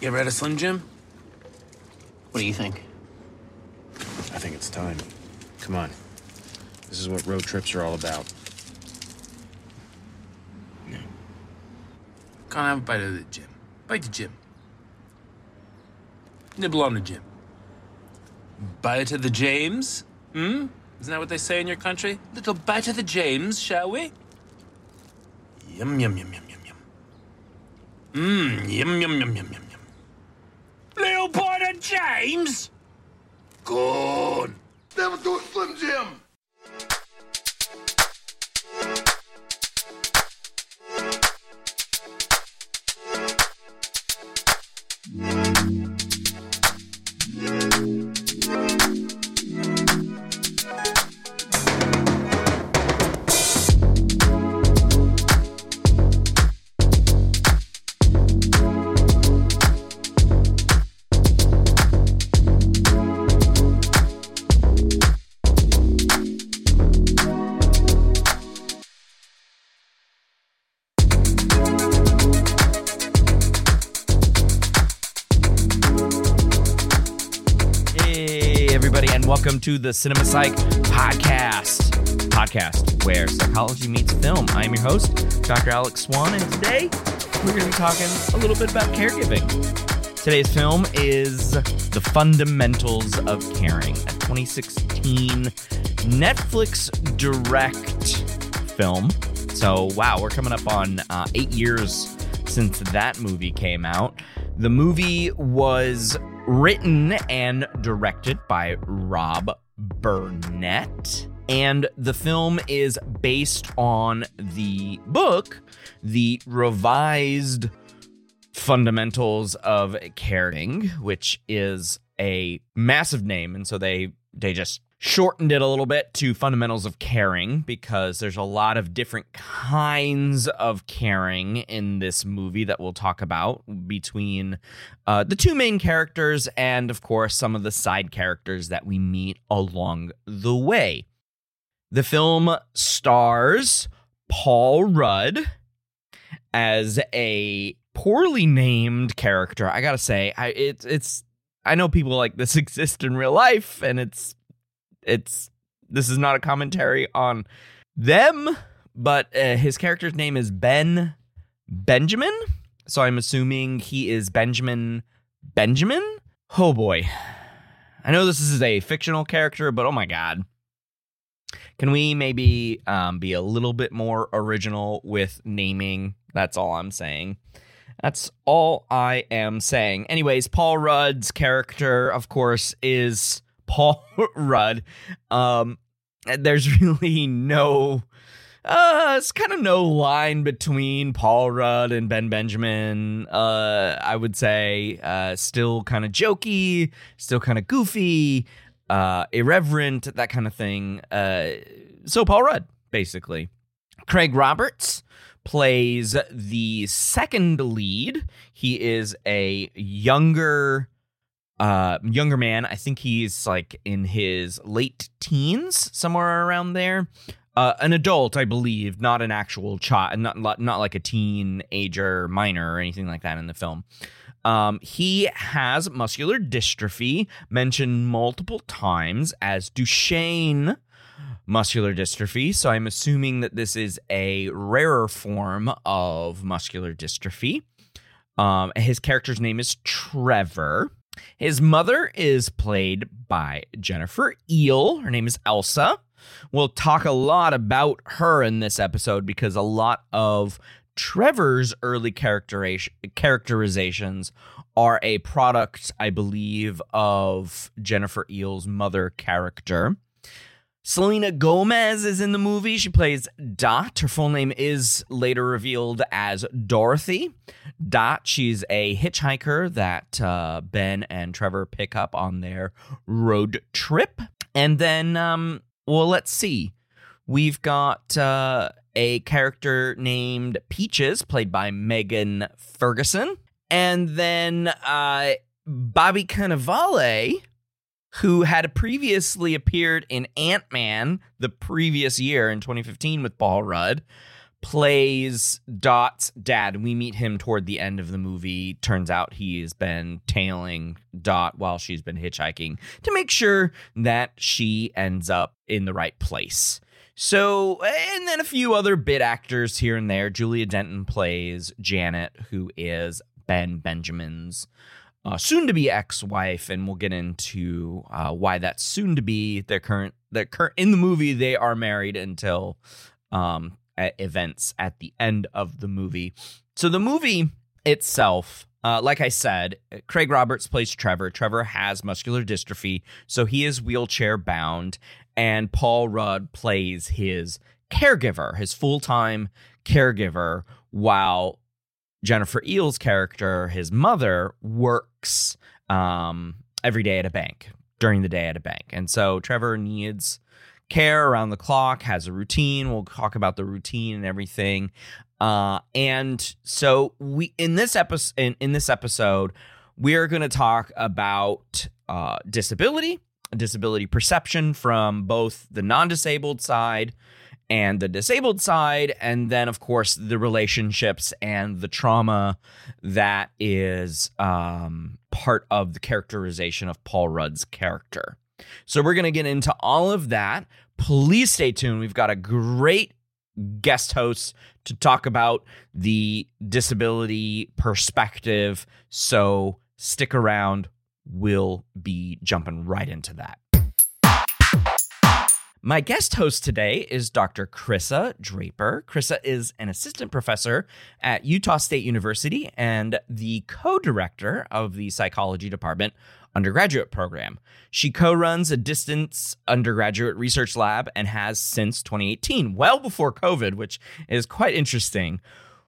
You ever had a Slim Jim? What do you think? I think it's time. Come on. This is what road trips are all about. Yeah. Come on, have a bite of the Jim. Bite the Jim. Nibble on the Jim. Bite of the James? Hmm? Isn't that what they say in your country? Little bite of the James, shall we? Yum, yum, yum, yum, yum, yum. Mmm, yum, yum, yum, yum, yum, yum. Little bite of James? Gone. Never do it, Slim Jim. To the Cinema Psych Podcast. Podcast where psychology meets film. I'm your host, Dr. Alex Swan, and today we're going to be talking a little bit about caregiving. Today's film is The Fundamentals of Caring, a 2016 Netflix direct film. So, wow, we're coming up on uh, eight years since that movie came out. The movie was written and directed by Rob Burnett. And the film is based on the book, The Revised Fundamentals of Caring, which is a massive name. And so they they just shortened it a little bit to Fundamentals of Caring because there's a lot of different kinds of caring in this movie that we'll talk about between uh, the two main characters and, of course, some of the side characters that we meet along the way. The film stars Paul Rudd as a poorly named character. I gotta say, I it's it's I know people like this exist in real life, and it's it's this is not a commentary on them, but uh, his character's name is Ben Benjamin. So I'm assuming he is Benjamin Benjamin. Oh boy. I know this is a fictional character, but oh my god. Can we maybe um, be a little bit more original with naming? That's all I'm saying. That's all I am saying. Anyways, Paul Rudd's character, of course, is Paul Rudd. Um, there's really no, uh, it's kind of no line between Paul Rudd and Ben Benjamin. Uh, I would say, uh, still kind of jokey, still kind of goofy, uh, irreverent, that kind of thing. Uh, so Paul Rudd, basically. Craig Roberts plays the second lead. He is a younger uh younger man. I think he's like in his late teens, somewhere around there. Uh, an adult, I believe, not an actual child, not not like a teenager, minor, or anything like that in the film. Um, he has muscular dystrophy, mentioned multiple times as Duchenne muscular dystrophy. So I'm assuming that this is a rarer form of muscular dystrophy. Um, his character's name is Trevor. His mother is played by Jennifer Ehle. Her name is Elsa. We'll talk a lot about her in this episode because a lot of Trevor's early characterizations are a product, I believe, of Jennifer Ehle's mother character. Selena Gomez is in the movie. She plays Dot. Her full name is later revealed as Dorothy. Dot, she's a hitchhiker that uh, Ben and Trevor pick up on their road trip. And then, um, well, let's see. We've got uh, a character named Peaches, played by Megan Ferguson. And then uh, Bobby Cannavale, who had previously appeared in Ant Man the previous year in 2015 with Paul Rudd, plays Dot's dad. We meet him toward the end of the movie. Turns out he's been tailing Dot while she's been hitchhiking to make sure that she ends up in the right place. So, and then a few other bit actors here and there. Julia Denton plays Janet, who is Ben Benjamin's uh, soon to be ex wife, and we'll get into uh, why that's soon to be their current, their current, in the movie, they are married until um, at events at the end of the movie. So the movie itself, uh, like I said, Craig Roberts plays Trevor. Trevor has muscular dystrophy, so he is wheelchair bound, and Paul Rudd plays his caregiver, his full time caregiver, while Jennifer Ehle's character, his mother, works um, every day at a bank during the day at a bank. And so Trevor needs care around the clock, has a routine. We'll talk about the routine and everything. Uh, and so we in this episode in, in this episode, we're going to talk about uh, disability, disability perception from both the non-disabled side and the disabled side, and then of course the relationships and the trauma that is um, part of the characterization of Paul Rudd's character. So we're going to get into all of that. Please stay tuned. We've got a great guest host to talk about the disability perspective. So stick around. We'll be jumping right into that. My guest host today is Dr. Crissa Draper. Crissa is an assistant professor at Utah State University and the co director of the psychology department undergraduate program. She co runs a distance undergraduate research lab and has since 2018, well before COVID, which is quite interesting.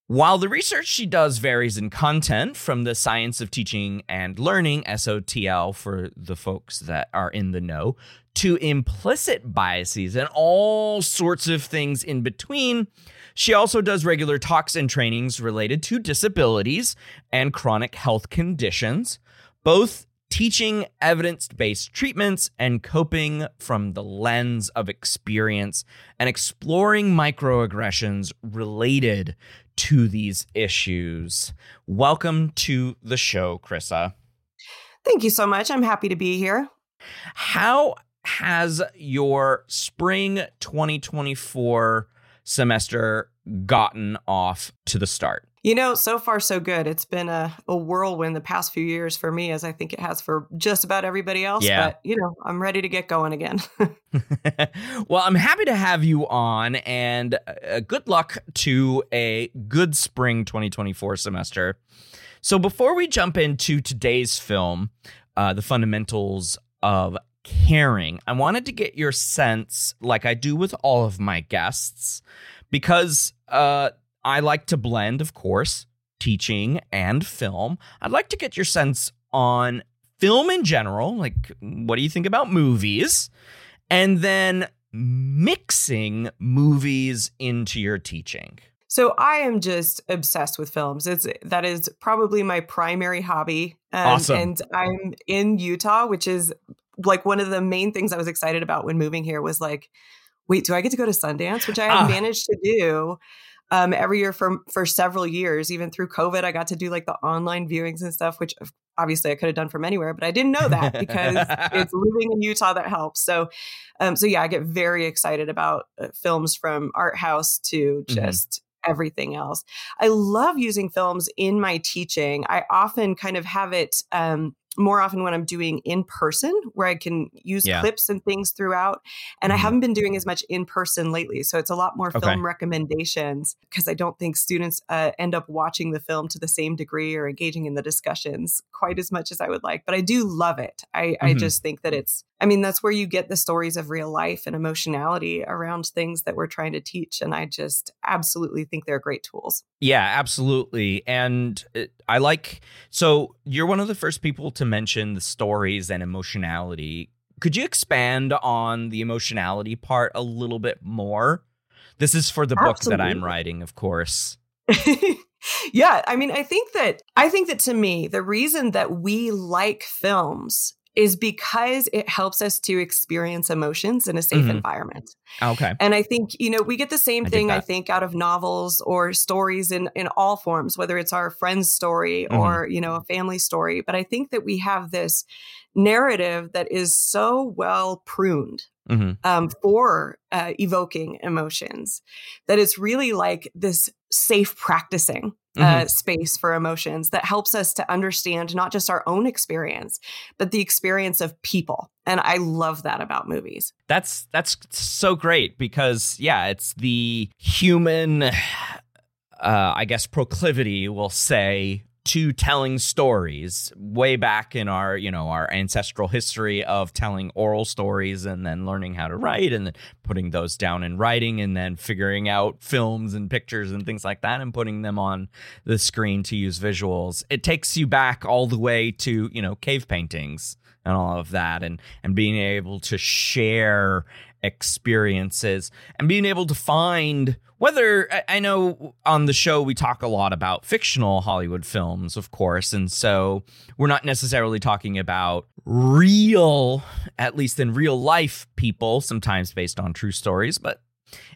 While the research she does varies in content from the Science of Teaching and Learning, SOTL for the folks that are in the know, to implicit biases and all sorts of things in between, she also does regular talks and trainings related to disabilities and chronic health conditions, both teaching evidence based treatments and coping from the lens of experience and exploring microaggressions related to these issues. Welcome to the show, Crissa. Thank you so much. I'm happy to be here. How has your spring 2024 semester gotten off to the start? You know, so far so good. It's been a, a whirlwind the past few years for me, as I think it has for just about everybody else. Yeah. But, you know, I'm ready to get going again. well, I'm happy to have you on, and uh, good luck to a good spring 2024 semester. So, before we jump into today's film, uh, The Fundamentals of Caring, I wanted to get your sense, like I do with all of my guests, because uh, I like to blend, of course, teaching and film. I'd like to get your sense on film in general. Like, what do you think about movies? And then mixing movies into your teaching. so I am just obsessed with films. It's that is probably my primary hobby. Um, Awesome. And I'm in Utah, which is like one of the main things I was excited about when moving here was like, wait, do I get to go to Sundance, which I had Ah. managed to do um, every year for for several years. Even through COVID, I got to do like the online viewings and stuff, which obviously I could have done from anywhere, but I didn't know that because it's living in Utah that helps. So, um, so yeah, I get very excited about uh, films from art house to Mhm. just. Everything else. I love using films in my teaching. I often kind of have it um, more often when I'm doing in person, where I can use Yeah. clips and things throughout. And I Mhm. haven't been doing as much in person lately. So it's a lot more Okay. film recommendations because I don't think students uh, end up watching the film to the same degree or engaging in the discussions quite as much as I would like. But I do love it. I, I Mhm. just think that it's, I mean, that's where you get the stories of real life and emotionality around things that we're trying to teach. And I just absolutely think they're great tools. Yeah, absolutely. And I like, so you're one of the first people to mention the stories and emotionality. Could you expand on the emotionality part a little bit more? This is for the book that I'm writing, of course. yeah, I mean, I think that I think that to me, the reason that we like films is because it helps us to experience emotions in a safe Mhm. environment. Okay. And I think, you know, we get the same I thing, I think, out of novels or stories in, in all forms, whether it's our friend's story Mhm. or, you know, a family story. But I think that we have this narrative that is so well pruned hmm um, for uh, evoking emotions that it's really like this safe practicing uh, space for emotions that helps us to understand not just our own experience, but the experience of people. And I love that about movies. That's that's so great because yeah, it's the human uh I guess proclivity we'll say to telling stories way back in our, you know, our ancestral history of telling oral stories and then learning how to write and then putting those down in writing and then figuring out films and pictures and things like that and putting them on the screen to use visuals. It takes you back all the way to, you know, cave paintings and all of that and and being able to share experiences and being able to find whether I- know on the show we talk a lot about fictional Hollywood films, of course, and so we're not necessarily talking about real, at least in real life, people, sometimes based on true stories, but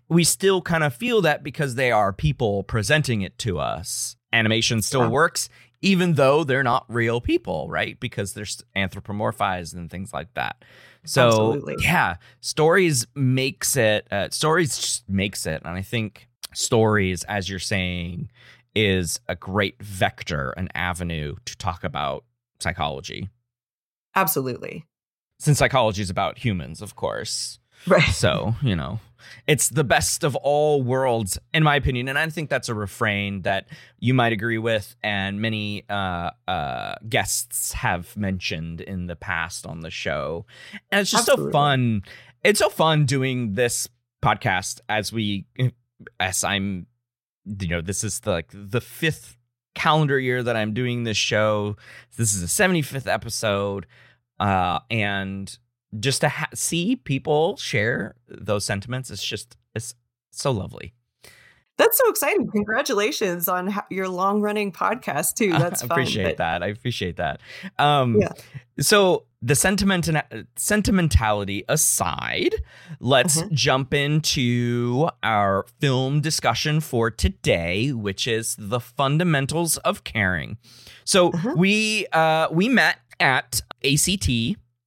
we still kind of feel that because they are people presenting it to us. Animation still works, even though they're not real people, right? Because they're anthropomorphized and things like that. So Absolutely. yeah, stories makes it. Uh, stories just makes it, and I think stories, as you're saying, is a great vector, an avenue to talk about psychology. Absolutely. Since psychology is about humans, of course. Right. So, you know, it's the best of all worlds, in my opinion. And I think that's a refrain that you might agree with, and many uh, uh, guests have mentioned in the past on the show. And it's just Absolutely. so fun. It's so fun doing this podcast as we, as I'm, you know, this is the, like the fifth calendar year that I'm doing this show. This is the 75th episode. Uh, and just to ha- see people share those sentiments it's just it's so lovely That's so exciting. Congratulations on your long running podcast, too. That's i fun. appreciate But- that i appreciate that um Yeah. so the sentiment sentimentality aside let's Mhm. jump into our film discussion for today which is the fundamentals of caring so Mhm. we uh we met at act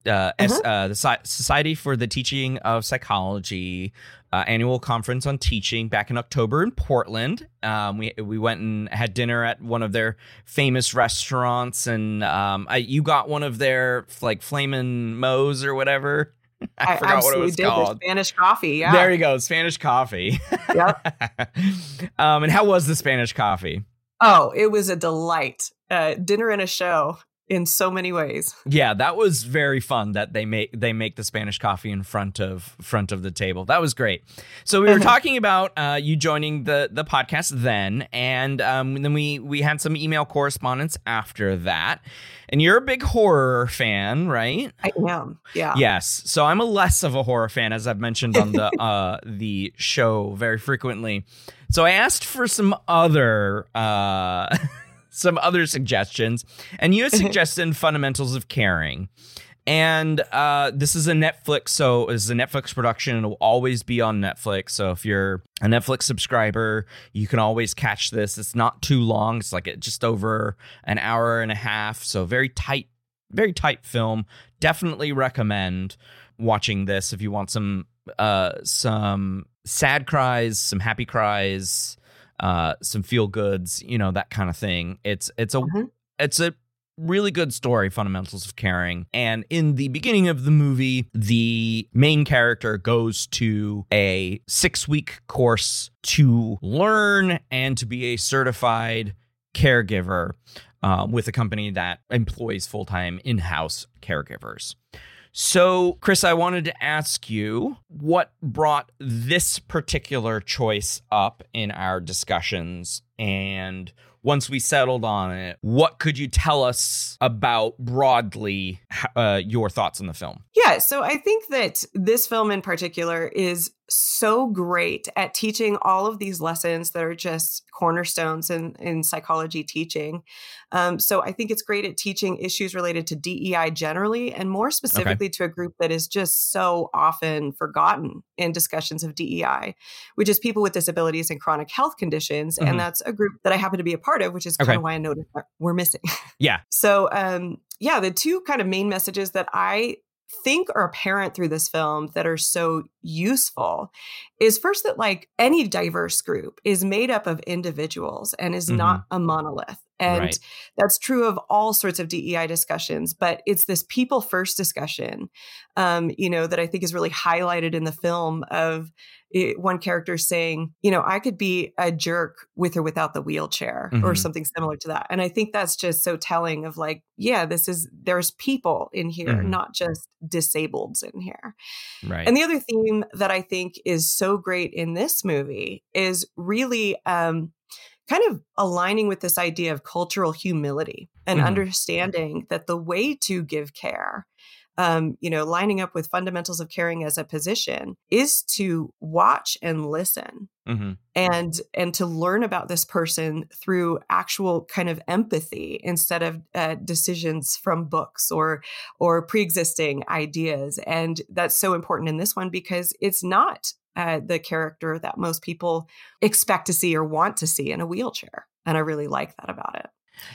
uh, S, Mhm. uh, the Soci- Society for the Teaching of Psychology uh, annual conference on teaching back in October in Portland. Um, we we went and had dinner at one of their famous restaurants, and um, I, you got one of their like flamin' mo's or whatever. I, I, forgot what it was did. Called. Spanish coffee. Yeah. There you go, Spanish coffee. Yep. um, and how was the Spanish coffee? Oh, it was a delight. Uh, dinner and a show in so many ways. Yeah, that was very fun that they make they make the Spanish coffee in front of front of the table. That was great. So we were talking about uh, you joining the the podcast then, and um, then we we had some email correspondence after that. And you're a big horror fan, right? I am. Yeah. Yes. So I'm a less of a horror fan, as I've mentioned on the uh, the show very frequently. So I asked for some other uh, some other suggestions, and you had suggested Fundamentals of Caring. And uh, this is a Netflix, so this is a Netflix production. It'll always be on Netflix. So if you're a Netflix subscriber, you can always catch this. It's not too long. It's like just over an hour and a half. So very tight, very tight film. Definitely recommend watching this if you want some uh some sad cries, some happy cries, uh some feel goods, you know, that kind of thing. It's it's a Mhm. it's a really good story fundamentals of caring and in the beginning of the movie the main character goes to a 6 week course to learn and to be a certified caregiver um, with a company that employs full-time in-house caregivers so, Chris, I wanted to ask you what brought this particular choice up in our discussions. And once we settled on it, what could you tell us about broadly uh, your thoughts on the film? Yeah, so I think that this film in particular is so great at teaching all of these lessons that are just cornerstones in, in psychology teaching. Um, so I think it's great at teaching issues related to DEI generally, and more specifically okay. to a group that is just so often forgotten in discussions of DEI, which is people with disabilities and chronic health conditions. Mm-hmm. And that's a group that I happen to be a part of, which is kind okay. of why I noticed we're missing. Yeah. so, um, yeah, the two kind of main messages that I think are apparent through this film that are so useful is first that like any diverse group is made up of individuals and is mm-hmm. not a monolith and right. that's true of all sorts of DEI discussions, but it's this people first discussion, um, you know, that I think is really highlighted in the film of it, one character saying, you know, I could be a jerk with or without the wheelchair mm-hmm. or something similar to that. And I think that's just so telling of like, yeah, this is, there's people in here, mm-hmm. not just disableds in here. Right. And the other theme that I think is so great in this movie is really, um, kind of aligning with this idea of cultural humility and mm-hmm. understanding that the way to give care um, you know, lining up with fundamentals of caring as a position is to watch and listen mm-hmm. and and to learn about this person through actual kind of empathy instead of uh, decisions from books or or pre-existing ideas. And that's so important in this one because it's not uh, the character that most people expect to see or want to see in a wheelchair. And I really like that about it.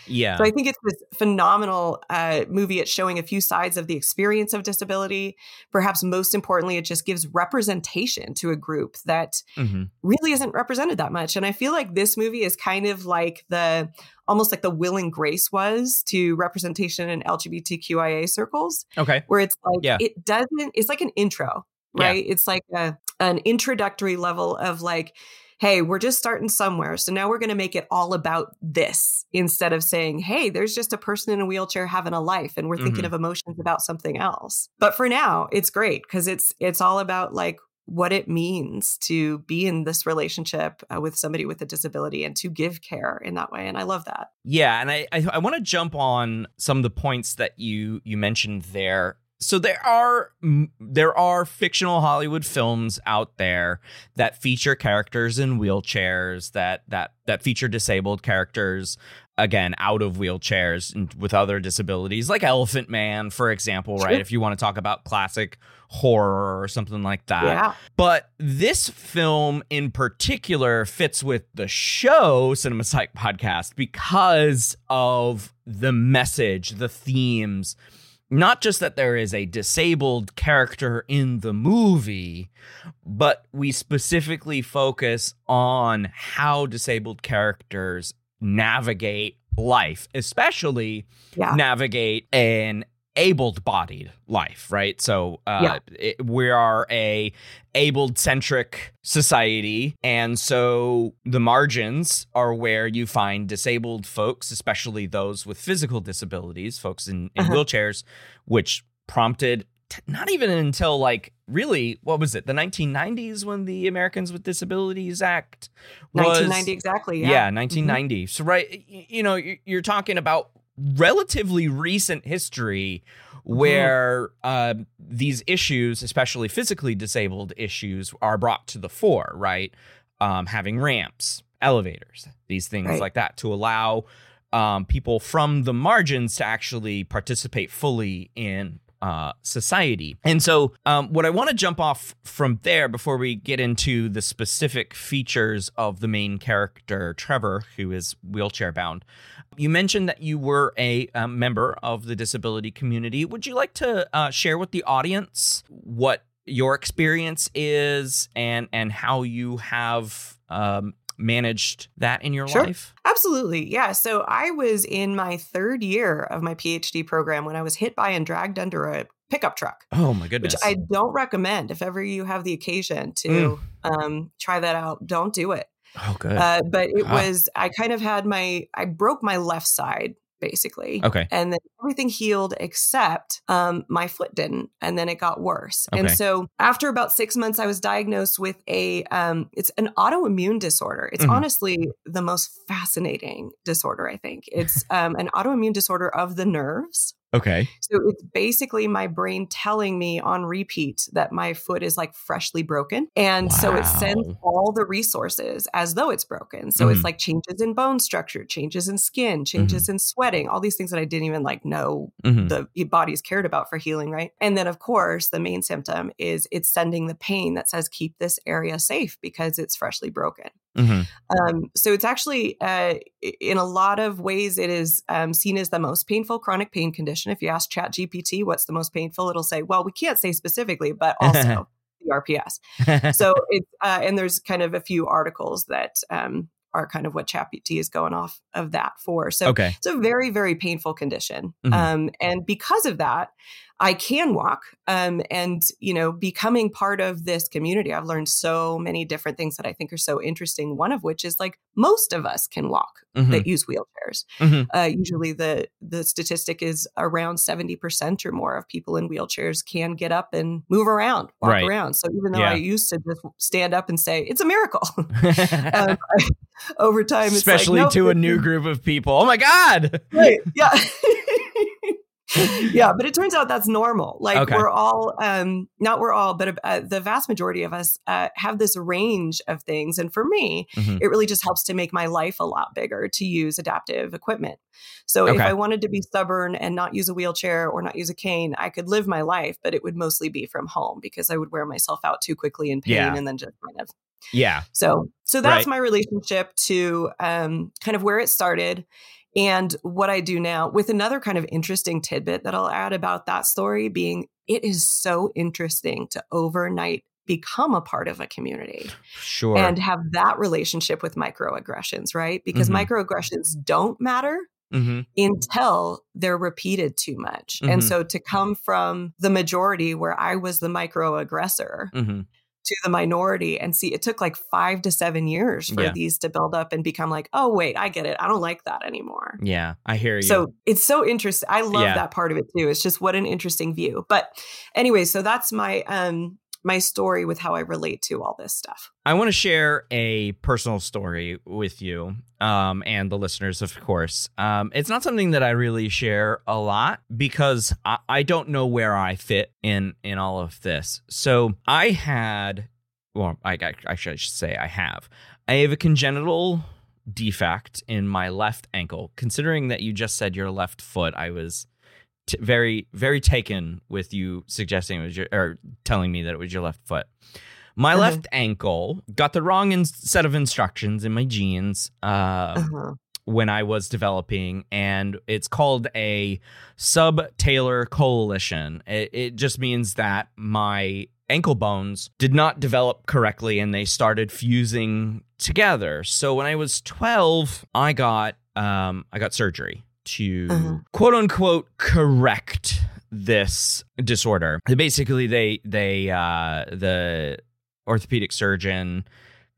Yeah. So I think it's this phenomenal uh, movie. It's showing a few sides of the experience of disability. Perhaps most importantly, it just gives representation to a group that mm-hmm. really isn't represented that much. And I feel like this movie is kind of like the almost like the Will and Grace was to representation in LGBTQIA circles. Okay. Where it's like, yeah. it doesn't, it's like an intro, right? Yeah. It's like a, an introductory level of like, hey, we're just starting somewhere. So now we're going to make it all about this instead of saying, hey, there's just a person in a wheelchair having a life and we're thinking mm-hmm. of emotions about something else. But for now, it's great because it's it's all about like what it means to be in this relationship uh, with somebody with a disability and to give care in that way and i love that yeah and i i, I want to jump on some of the points that you you mentioned there so there are there are fictional Hollywood films out there that feature characters in wheelchairs that that that feature disabled characters again out of wheelchairs and with other disabilities like Elephant Man for example right? If you want to talk about classic horror or something like that. Yeah. but this film in particular fits with the show Cinema Psych podcast because of the message the themes not just that there is a disabled character in the movie, but we specifically focus on how disabled characters navigate life, especially yeah. navigate an able-bodied life right so uh yeah. it, we are a able centric society and so the margins are where you find disabled folks especially those with physical disabilities folks in, in uh-huh. wheelchairs which prompted not even until like really what was it the 1990s when the americans with disabilities act was 1990 exactly yeah, yeah 1990 mm-hmm. so right you know you're talking about relatively recent history where uh, these issues, especially physically disabled issues, are brought to the fore, right? Um, having ramps, elevators, these things right. like that to allow um, people from the margins to actually participate fully in uh, society. And so, um, what I want to jump off from there before we get into the specific features of the main character, Trevor, who is wheelchair bound, you mentioned that you were a, a member of the disability community. Would you like to uh, share with the audience what your experience is and and how you have um, managed that in your sure. life? Absolutely. Yeah. So I was in my third year of my PhD program when I was hit by and dragged under a pickup truck. Oh my goodness. Which I don't recommend if ever you have the occasion to mm. um, try that out. Don't do it. Oh, good. Uh, but it was, I kind of had my, I broke my left side basically. Okay. And then everything healed except um, my foot didn't. And then it got worse. Okay. And so after about six months, I was diagnosed with a, um, it's an autoimmune disorder. It's mm-hmm. honestly the most fascinating disorder, I think. It's um, an autoimmune disorder of the nerves. Okay. So it's basically my brain telling me on repeat that my foot is like freshly broken. And so it sends all the resources as though it's broken. So Mhm. it's like changes in bone structure, changes in skin, changes in sweating, all these things that I didn't even like know Mhm. the body's cared about for healing, right? And then, of course, the main symptom is it's sending the pain that says keep this area safe because it's freshly broken. Mhm. Um, so it's actually, uh, in a lot of ways, it is um, seen as the most painful chronic pain condition. If you ask ChatGPT what's the most painful, it'll say, "Well, we can't say specifically, but also CRPS." So it's uh, and there's kind of a few articles that um, are kind of what ChatGPT is going off of that for. So okay. it's a very, very painful condition. Mhm. Um, and because of that, I can walk. Um, and, you know, becoming part of this community, I've learned so many different things that I think are so interesting. One of which is like most of us can walk Mhm. that use wheelchairs. Mhm. Uh, usually the the statistic is around 70% or more of people in wheelchairs can get up and move around, walk Right. around. So even though Yeah. I used to just stand up and say, it's a miracle. um, over time, it's like, Especially nope, to a new group of people. Oh my God. right yeah yeah but it turns out that's normal like Okay. we're all um not we're all but uh, the vast majority of us uh, have this range of things and for me Mhm. it really just helps to make my life a lot bigger to use adaptive equipment so if i wanted to be stubborn and not use a wheelchair or not use a cane i could live my life but it would mostly be from home because i would wear myself out too quickly in pain Yeah. and then just kind of Yeah. so so that's Right. my relationship to um, kind of where it started and what I do now with another kind of interesting tidbit that I'll add about that story being it is so interesting to overnight become a part of a community Sure. and have that relationship with microaggressions, right? Because Mhm. microaggressions don't matter Mhm. until they're repeated too much. And Mhm. so to come from the majority where I was the microaggressor Mhm. To the minority and see it took like five to seven years for Yeah. these to build up and become like oh wait i get it i don't like that anymore Yeah. I hear you. so it's so interesting i love Yeah. that part of it too it's just what an interesting view but anyway so that's my um my story with how i relate to all this stuff I want to share a personal story with you um, and the listeners, of course. Um, it's not something that I really share a lot because I, I don't know where I fit in in all of this. So I had, well, I, I, I should say I have. I have a congenital defect in my left ankle. Considering that you just said your left foot, I was t- very, very taken with you suggesting it was your or telling me that it was your left foot. My Mhm. left ankle got the wrong in- set of instructions in my genes uh, uh-huh. when I was developing, and it's called a sub-talar coalition. It, it just means that my ankle bones did not develop correctly, and they started fusing together. So when I was twelve, I got um, I got surgery to Uh-huh. quote unquote correct this disorder. Basically, they they uh, the orthopedic surgeon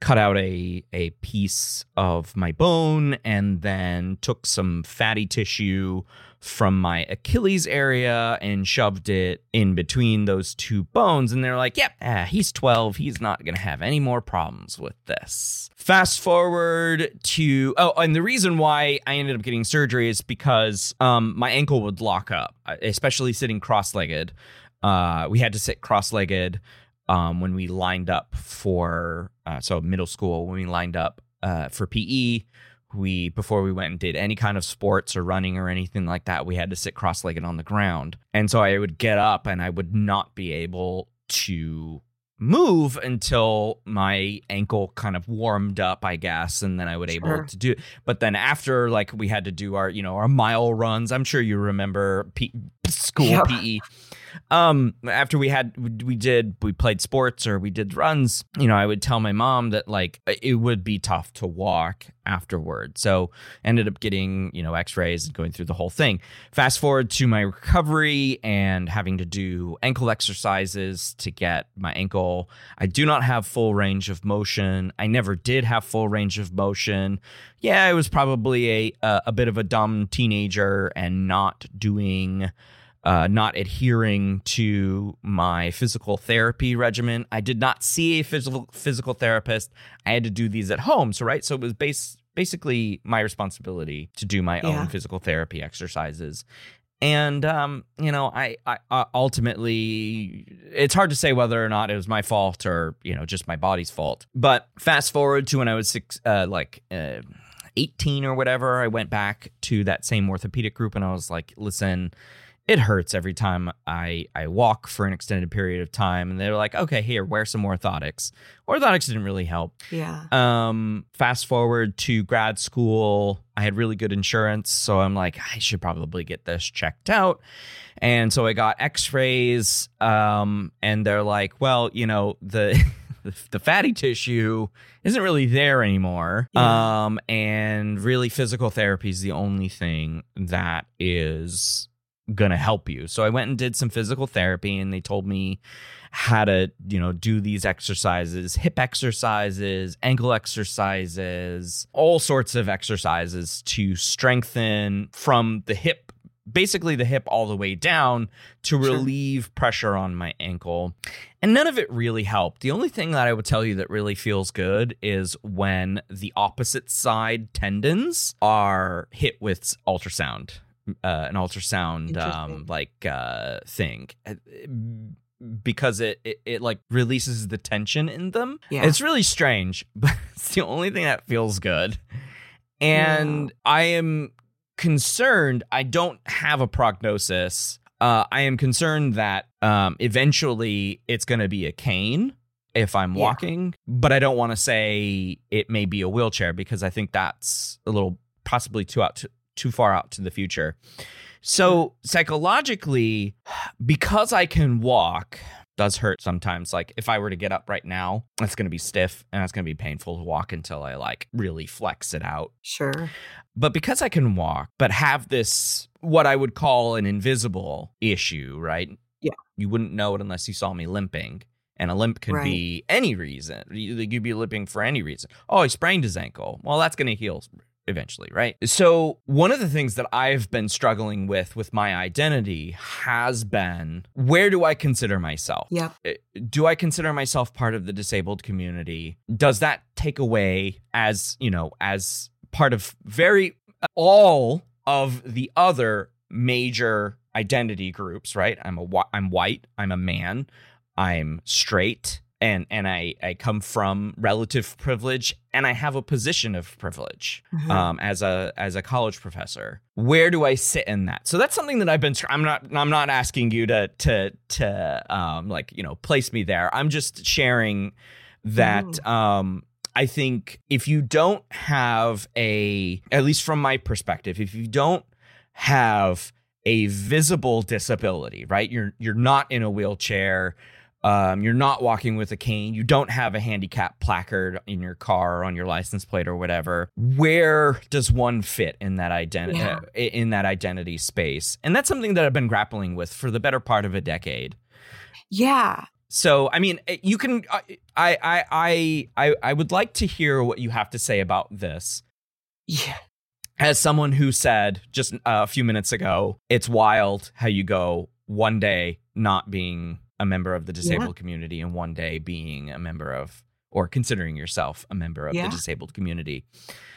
cut out a a piece of my bone and then took some fatty tissue from my Achilles area and shoved it in between those two bones and they're like, "Yep, ah, he's 12, he's not going to have any more problems with this." Fast forward to oh, and the reason why I ended up getting surgery is because um my ankle would lock up, uh, especially sitting cross-legged. Uh we had to sit cross-legged um, when we lined up for uh, so middle school when we lined up uh, for PE. We before we went and did any kind of sports or running or anything like that, we had to sit cross-legged on the ground, and so I would get up and I would not be able to move until my ankle kind of warmed up, I guess, and then I would able to do. But then after like we had to do our you know our mile runs, I'm sure you remember P- school Yeah. PE um after we had we did we played sports or we did runs you know i would tell my mom that like it would be tough to walk afterward so ended up getting you know x-rays and going through the whole thing. Fast forward to my recovery and having to do ankle exercises to get my ankle. I do not have full range of motion. I never did have full range of motion. Yeah i was probably a a, a bit of a dumb teenager and not doing uh, not adhering to my physical therapy regimen. I did not see a physical physical therapist. I had to do these at home. So right, so it was base basically my responsibility to do my Yeah. own physical therapy exercises. And um, you know, I, I, I ultimately, it's hard to say whether or not it was my fault or you know just my body's fault. But fast forward to when I was six, uh, like. Uh, 18 or whatever, I went back to that same orthopedic group and I was like, listen, it hurts every time I I walk for an extended period of time. And they're like, okay, here, wear some orthotics. Orthotics didn't really help. Yeah. Um, fast forward to grad school, I had really good insurance, so I'm like, I should probably get this checked out. And so I got X-rays, um, and they're like, well, you know, the the fatty tissue isn't really there anymore. Yeah. Um, and really, physical therapy is the only thing that is gonna help you. So I went and did some physical therapy, and they told me how to, you know, do these exercises, hip exercises, ankle exercises, all sorts of exercises to strengthen from the hip, basically the hip all the way down to Sure. relieve pressure on my ankle. And none of it really helped. The only thing that I would tell you that really feels good is when the opposite side tendons are hit with ultrasound, uh, an ultrasound um, like uh, thing. Uh, Because it, it it like releases the tension in them. Yeah. It's really strange, but it's the only thing that feels good. And I am concerned I don't have a prognosis. Uh, I am concerned that um, eventually it's going to be a cane if I'm Yeah. walking, but I don't want to say it may be a wheelchair because I think that's a little possibly too out to, too far out to the future. So psychologically, because I can walk, does hurt sometimes. Like if I were to get up right now, it's going to be stiff and it's going to be painful to walk until I like really flex it out. Sure. But because I can walk, but have this what I would call an invisible issue, right? Yeah. You wouldn't know it unless you saw me limping. And a limp could Right. be any reason. You- You'd be limping for any reason. Oh, he sprained his ankle. Well, that's going to heal eventually, right? So, one of the things that I've been struggling with with my identity has been where do I consider myself? Yep. Eh, do I consider myself part of the disabled community? Does that take away as, you know, as part of very all of the other major identity groups, right? I'm a I'm white, I'm a man, I'm straight, and and I I come from relative privilege and I have a position of privilege Mhm. um, as a as a college professor. Where do I sit in that? So that's something that I've been. I'm not. I'm not asking you to to to um, like you know place me there. I'm just sharing that. Um, I think if you don't have a, at least from my perspective, if you don't have a visible disability, right? You're you're not in a wheelchair. Um, you're not walking with a cane. You don't have a handicap placard in your car or on your license plate or whatever. Where does one fit in that identity Yeah. in that identity space? And that's something that I've been grappling with for the better part of a decade. Yeah. So, I mean, eh, you can. I, I, I, I, I, I would like to hear what you have to say about this. Yeah. As someone who said just uh, a few minutes ago, it's wild how you go one day not being a member of the disabled community and one day being a member of or considering yourself a member of Yeah. the disabled community.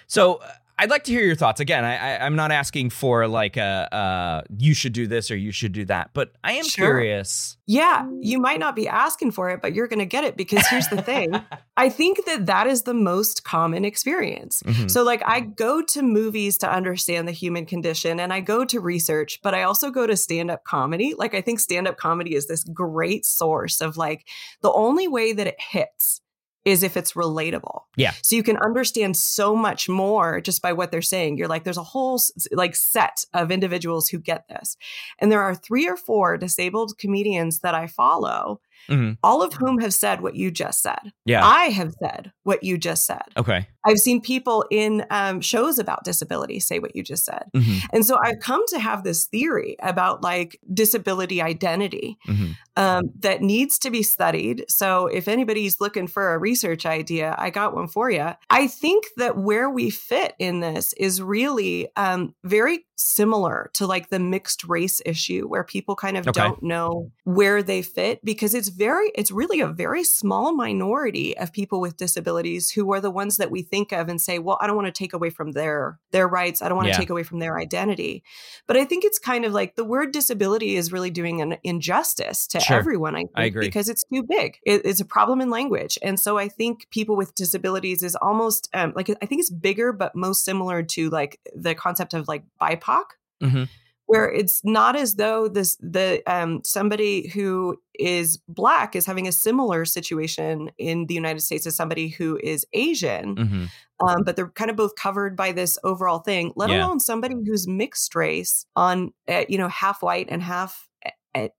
So uh, I'd like to hear your thoughts. Again, I, I, I'm not asking for like a uh, you should do this or you should do that, but I am Sure. curious. Yeah. You might not be asking for it, but you're going to get it because here's the thing. I think that that is the most common experience. Mhm. So, like, I go to movies to understand the human condition and I go to research, but I also go to stand up comedy. Like, I think stand up comedy is this great source of like the only way that it hits is if it's relatable. Yeah. So you can understand so much more just by what they're saying. You're like, there's a whole like set of individuals who get this. And there are three or four disabled comedians that I follow, Mhm. all of whom have said what you just said. Yeah. I have said what you just said. okay. I've seen people in um, shows about disability say what you just said. Mhm. And so I've come to have this theory about like disability identity Mhm. um, that needs to be studied. So if anybody's looking for a research idea, I got one for you. I think that where we fit in this is really um, very similar to like the mixed race issue where people kind of Okay. don't know where they fit because it's very it's really a very small minority of people with disabilities who are the ones that we think of and say well I don't want to take away from their their rights I don't want to take away from their identity but I think it's kind of like the word disability is really doing an injustice to Sure. everyone I think I agree. because it's too big it, it's a problem in language and so I think people with disabilities is almost um, like I think it's bigger but most similar to like the concept of like BIPOC Mhm. Where it's not as though this the um somebody who is black is having a similar situation in the United States as somebody who is Asian hmm um, but they're kind of both covered by this overall thing let Yeah. alone somebody who's mixed race on uh, you know half white and half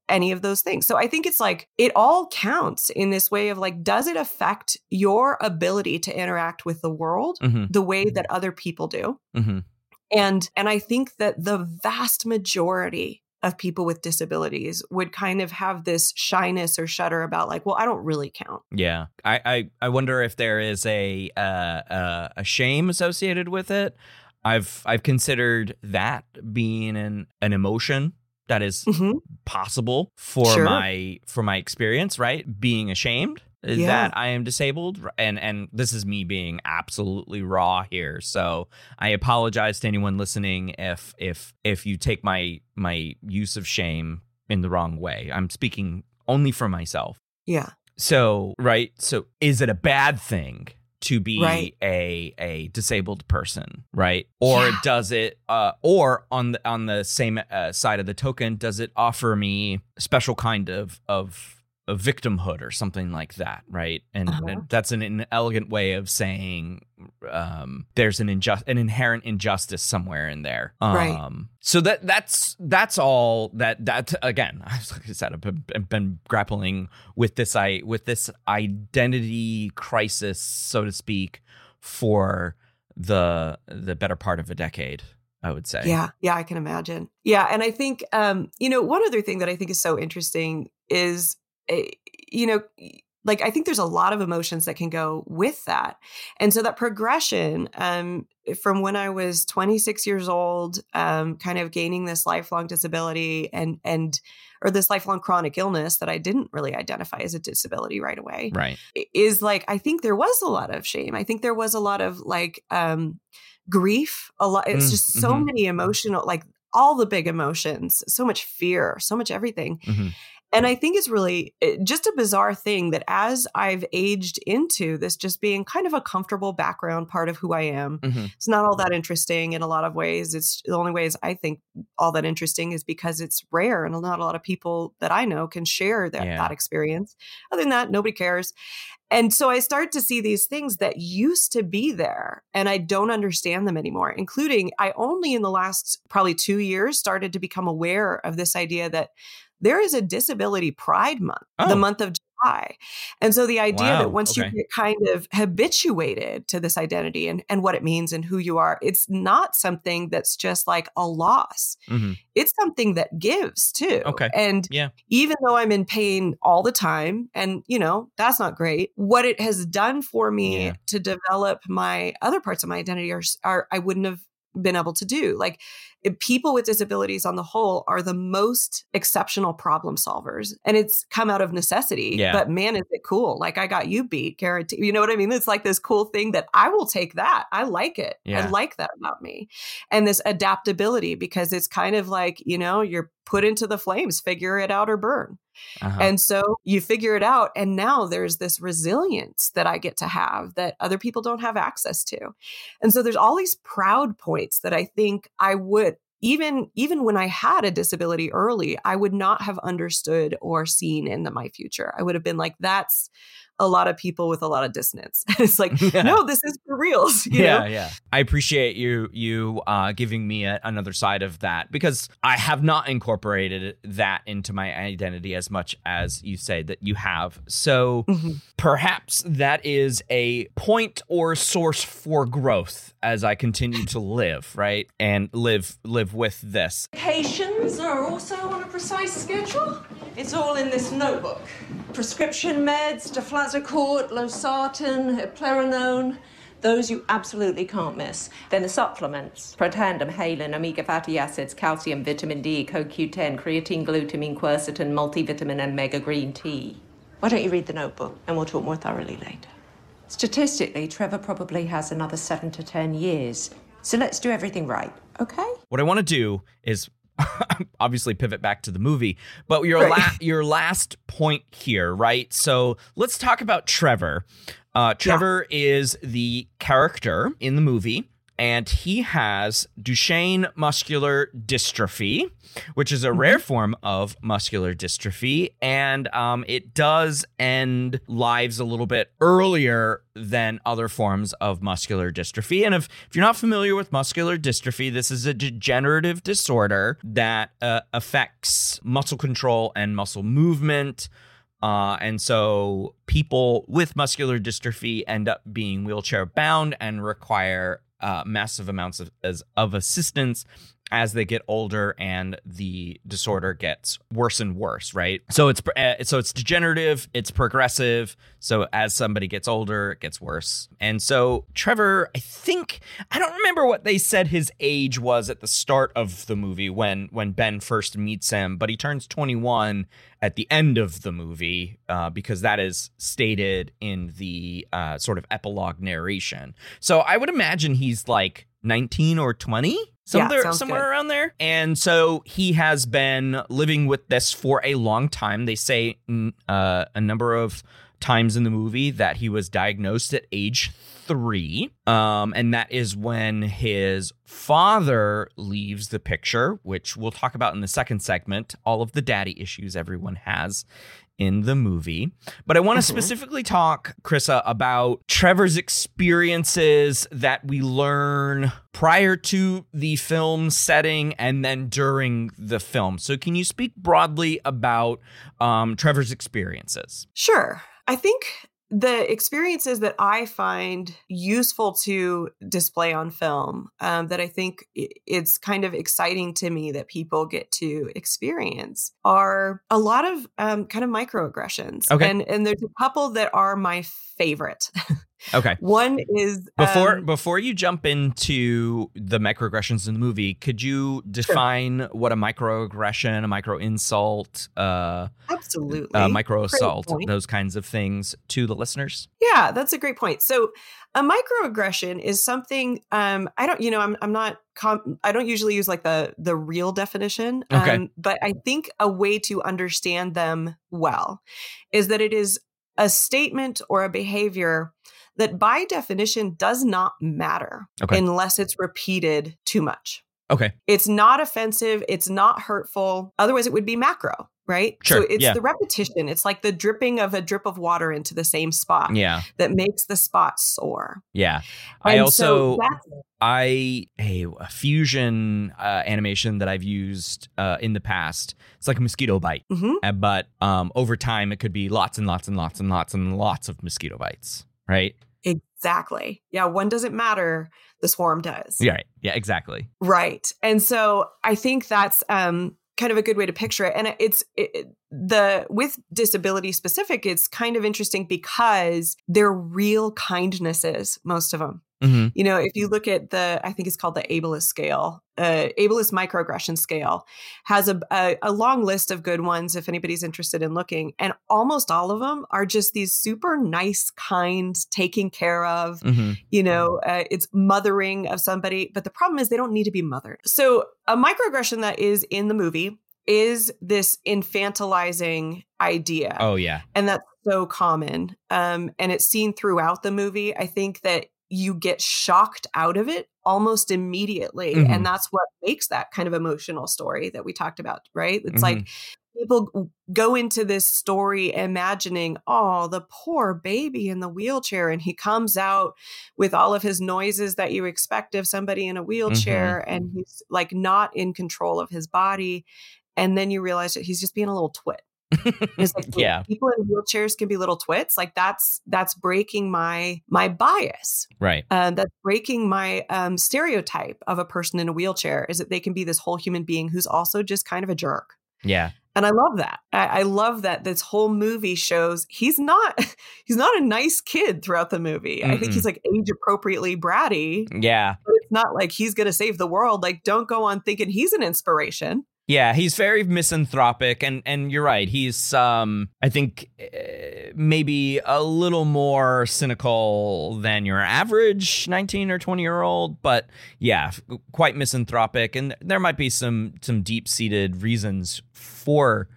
any of those things. So i think it's like it all counts in this way of like does it affect your ability to interact with the world hmm the way that other people do? Hmm and and i think that the vast majority of people with disabilities would kind of have this shyness or shudder about like well i don't really count Yeah, I, I I wonder if there is a uh, uh, a shame associated with it. I've I've considered that being an an emotion that is Mhm. possible for Sure. my for my experience. Right, being ashamed Yeah. that I am disabled, and and this is me being absolutely raw here. So I apologize to anyone listening if if if you take my my use of shame in the wrong way. I'm speaking only for myself. yeah So, right. So, is it a bad thing to be Right. a a disabled person, right? Or Yeah. does it uh or on the on the same uh, side of the token, does it offer me a special kind of of of victimhood or something like that, right? And, Uh-huh. and that's an inelegant way of saying um there's an injust an inherent injustice somewhere in there. Um Right. so that that's that's all that that again, like I said, I've been, been grappling with this i with this identity crisis so to speak for the the better part of a decade i would say Yeah, yeah, I can imagine. Yeah, and I think um, you know, one other thing that I think is so interesting is you know, like I think there's a lot of emotions that can go with that. And so that progression um from when I was 26 years old, um kind of gaining this lifelong disability and and or this lifelong chronic illness that I didn't really identify as a disability right away right is like I think there was a lot of shame. I think there was a lot of like um grief, a lot it's Mm, just so mhm. many emotional like all the big emotions, so much fear, so much everything. Mhm. And I think it's really just a bizarre thing that as I've aged into this just being kind of a comfortable background part of who I am, Mhm. it's not all that interesting in a lot of ways. It's the only ways I think all that interesting is because it's rare and not a lot of people that I know can share that, Yeah. that experience. Other than that, nobody cares. And so I start to see these things that used to be there and I don't understand them anymore, including I only in the last probably two years started to become aware of this idea that there is a disability pride month, Oh. the month of July. And so the idea Wow, that once okay. you get kind of habituated to this identity and, and what it means and who you are, it's not something that's just like a loss. Mhm. It's something that gives too. Okay. And Yeah. even though I'm in pain all the time, and you know, that's not great, what it has done for me Yeah. to develop my other parts of my identity are, are I wouldn't have been able to do. Like people with disabilities on the whole are the most exceptional problem solvers. And it's come out of necessity. Yeah. But man, is it cool. Like I got you beat, guarantee. You know what I mean? It's like this cool thing that I will take that. I like it. Yeah. I like that about me. And this adaptability because it's kind of like, you know, you're put into the flames, figure it out or burn. Uh-huh. And so you figure it out. And now there's this resilience that I get to have that other people don't have access to. And so there's all these proud points that I think I would. Even even when I had a disability early, I would not have understood or seen in the, my future. I would have been like, "That's a lot of people with a lot of dissonance." it's like, no, this is for reals. You yeah, know? yeah. I appreciate you you uh, giving me a, another side of that because I have not incorporated that into my identity as much as you say that you have. So Mhm. perhaps that is a point or source for growth as I continue to live, right? And live live with this. Medications are also on a precise schedule. It's all in this notebook. Prescription meds, deflazacort, losartan, eplerenone, Those you absolutely can't miss. Then the supplements Protandim, halin, omega fatty acids, calcium, vitamin D, CoQ10, creatine, glutamine, quercetin, multivitamin, and mega green tea. Why don't you read the notebook and we'll talk more thoroughly later? Statistically, Trevor probably has another seven to ten years. So let's do everything right, okay? What I want to do is obviously pivot back to the movie, but your Right. la- your last point here, right? So let's talk about Trevor. Uh, Trevor is the character in the movie, and he has Duchenne muscular dystrophy, which is a rare form of muscular dystrophy, and um, it does end lives a little bit earlier than other forms of muscular dystrophy. And if, if you're not familiar with muscular dystrophy, this is a degenerative disorder that uh, affects muscle control and muscle movement. Uh, and so people with muscular dystrophy end up being wheelchair bound and require uh, massive amounts of, as, of assistance as they get older and the disorder gets worse and worse right? So it's uh, so it's degenerative it's progressive. So as somebody gets older it gets worse. And so trevor i think i don't remember what they said his age was at the start of the movie when when ben first meets him but he turns 21 at the end of the movie uh, because that is stated in the uh, sort of epilogue narration. So i would imagine he's like 19 or 20 somewhere, sounds somewhere good. around there. And so he has been living with this for a long time. They say uh, a number of times in the movie that he was diagnosed at age three. Um, and that is when his father leaves the picture, which we'll talk about in the second segment, all of the daddy issues everyone has in the movie. But I want to specifically talk, Crissa, about Trevor's experiences that we learn prior to the film setting and then during the film. So, can you speak broadly about um, Trevor's experiences? Sure. I think the experiences that I find useful to display on film, um, that I think it's kind of exciting to me that people get to experience, are a lot of um, kind of microaggressions. Okay. And and there's a couple that are my favorite. Okay. One is Before um, before you jump into the microaggressions in the movie, could you define what a microaggression, a micro insult, uh, absolutely uh, micro assault, those kinds of things to the listeners? Yeah, that's a great point. So, a microaggression is something um I don't you know I'm I'm not com- I don't usually use like the the real definition Okay. um but I think a way to understand them well is that it is a statement or a behavior that by definition does not matter Okay. unless it's repeated too much. Okay. It's not offensive, it's not hurtful, otherwise it would be macro, right? Sure, So it's yeah. the repetition. It's like the dripping of a drip of water into the same spot Yeah. that makes the spot sore. Yeah. I also so I a, a fusion uh, animation that I've used uh, in the past. It's like a mosquito bite, Mhm. Uh, but um, over time it could be lots and lots and lots and lots and lots of mosquito bites. Right? Exactly. Yeah, one doesn't matter, the swarm does. Yeah. Right. Yeah. Exactly. Right. And so I think that's um kind of a good way to picture it and it's it, the with disability specific it's kind of interesting because they're real kindnesses most of them hmm you know if you look at the i think it's called the ableist scale uh, ableist microaggression scale has a, a, a long list of good ones if anybody's interested in looking and almost all of them are just these super nice kind taking care of. Hmm you know uh, it's mothering of somebody but the problem is they don't need to be mothered. So a microaggression that is in the movie is this infantilizing idea. Oh yeah. and that's so common um and it's seen throughout the movie. I think that you get shocked out of it almost immediately Mhm. and that's what makes that kind of emotional story that we talked about right it's Mhm. like people go into this story imagining oh the poor baby in the wheelchair and he comes out with all of his noises that you expect of somebody in a wheelchair and he's like not in control of his body and then you realize that he's just being a little twit it's like Yeah. people in wheelchairs can be little twits like that's that's breaking my my bias Right. uh, that's breaking my um, stereotype of a person in a wheelchair is that they can be this whole human being who's also just kind of a jerk Yeah. And I love that. I, I, love that this whole movie shows he's not he's not a nice kid throughout the movie. Mm-mm. I think he's like age appropriately bratty. Yeah. But it's not like he's gonna save the world. Like, don't go on thinking he's an inspiration. Yeah, he's very misanthropic, and and you're right. He's um, I think uh, maybe a little more cynical than your average 19 or 20 year old, but yeah, quite misanthropic, and there might be some some deep seated reasons for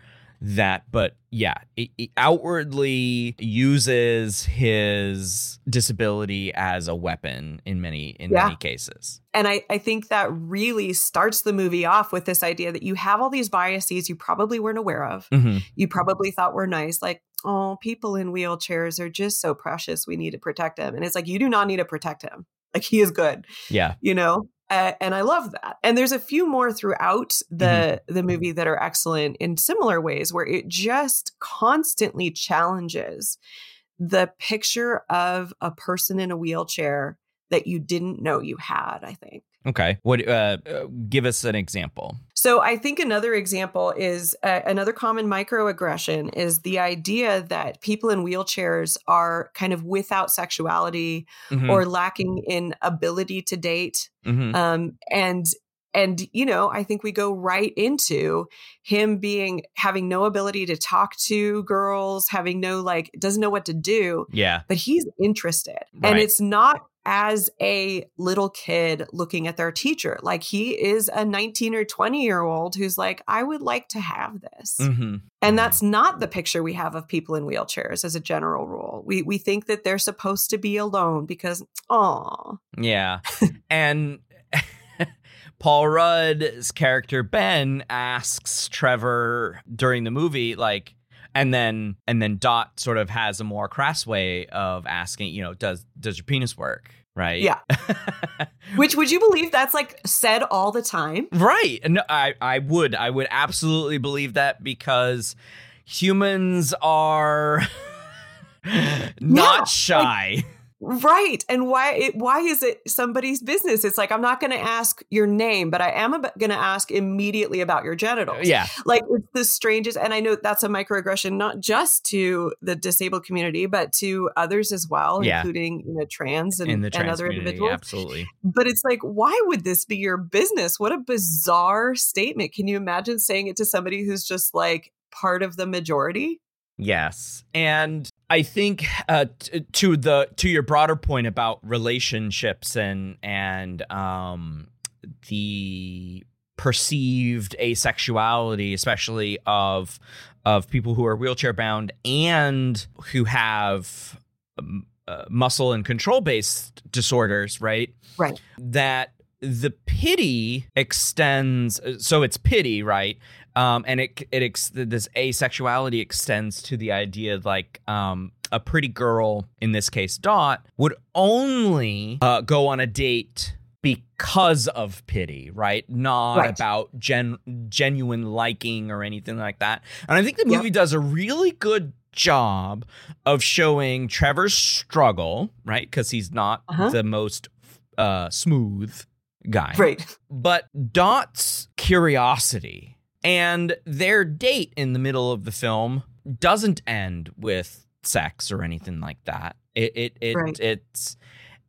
that, but yeah, it, outwardly uses his disability as a weapon in many in yeah. many cases. And I, I think that really starts the movie off with this idea that you have all these biases you probably weren't aware of. Mm-hmm. You probably thought were nice, like, oh, people in wheelchairs are just so precious. We need to protect them. And it's like, you do not need to protect him. Like he is good. Yeah. You know? Uh, and I love that. And there's a few more throughout the mm-hmm. the movie that are excellent in similar ways, where it just constantly challenges the picture of a person in a wheelchair that you didn't know you had. I think. Okay. What? Uh, uh, give us an example. So I think another example is uh, another common microaggression is the idea that people in wheelchairs are kind of without sexuality mm-hmm. or lacking in ability to date, mm-hmm. um, and and you know i think we go right into him being having no ability to talk to girls having no like doesn't know what to do yeah but he's interested right. and it's not as a little kid looking at their teacher. Like he is a 19 or 20 year old who's like, I would like to have this. Mm-hmm. And mm-hmm. that's not the picture we have of people in wheelchairs as a general rule. We we think that they're supposed to be alone because oh. Yeah. and Paul Rudd's character Ben asks Trevor during the movie, like, and then and then Dot sort of has a more crass way of asking, you know, does does your penis work? Right. Yeah. Which would you believe that's like said all the time? Right. No, I I would I would absolutely believe that because humans are not yeah, shy. Like, Right. And why it, why is it somebody's business? It's like I'm not going to ask your name, but I am going to ask immediately about your genitals. Uh, yeah. Like it's the strangest and I know that's a microaggression not just to the disabled community but to others as well, yeah. including you know trans and, trans and other individuals. Absolutely. But it's like why would this be your business? What a bizarre statement. Can you imagine saying it to somebody who's just like part of the majority? Yes. And I think uh, t- to the to your broader point about relationships and and um, the perceived asexuality, especially of of people who are wheelchair bound and who have um, uh, muscle and control based disorders, right? Right. That the pity extends so it's pity right um, and it it ex- this asexuality extends to the idea like um, a pretty girl, in this case Dot, would only uh, go on a date because of pity, right? Not right. about gen- genuine liking or anything like that. And I think the movie yep. does a really good job of showing Trevor's struggle, right? Because he's not uh-huh. the most uh, smooth guy. Right. But Dot's curiosity and their date in the middle of the film doesn't end with sex or anything like that. It it it right. it's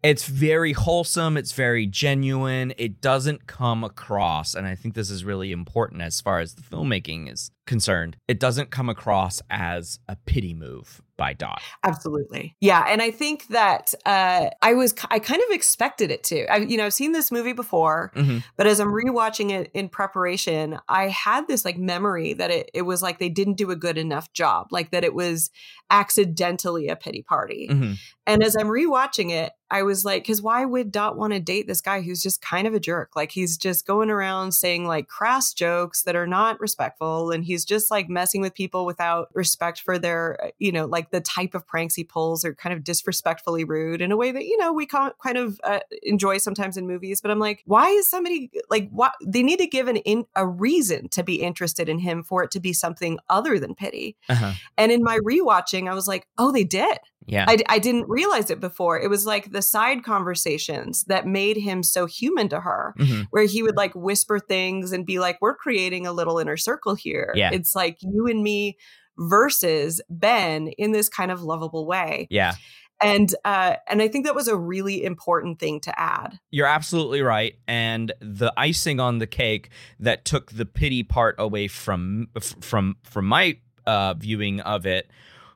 it's very wholesome, it's very genuine. It doesn't come across and I think this is really important as far as the filmmaking is concerned. It doesn't come across as a pity move by Dot. Absolutely. Yeah. And I think that uh, I was, I kind of expected it to. I, you know, I've seen this movie before, mm-hmm. but as I'm rewatching it in preparation, I had this like memory that it, it was like they didn't do a good enough job, like that it was accidentally a pity party. Mm-hmm. And as I'm rewatching it, I was like, because why would Dot want to date this guy who's just kind of a jerk? Like he's just going around saying like crass jokes that are not respectful. And he's just like messing with people without respect for their, you know, like the type of pranks he pulls are kind of disrespectfully rude in a way that you know we kind of uh, enjoy sometimes in movies. But I'm like, why is somebody like what they need to give an in a reason to be interested in him for it to be something other than pity. Uh-huh. And in my rewatching, I was like, oh, they did. Yeah. I, I didn't realize it before. It was like the side conversations that made him so human to her, Mhm. where he would like whisper things and be like, We're creating a little inner circle here. Yeah. It's like you and me versus Ben in this kind of lovable way. Yeah. And uh, and I think that was a really important thing to add. You're absolutely right. And the icing on the cake that took the pity part away from from from my uh, viewing of it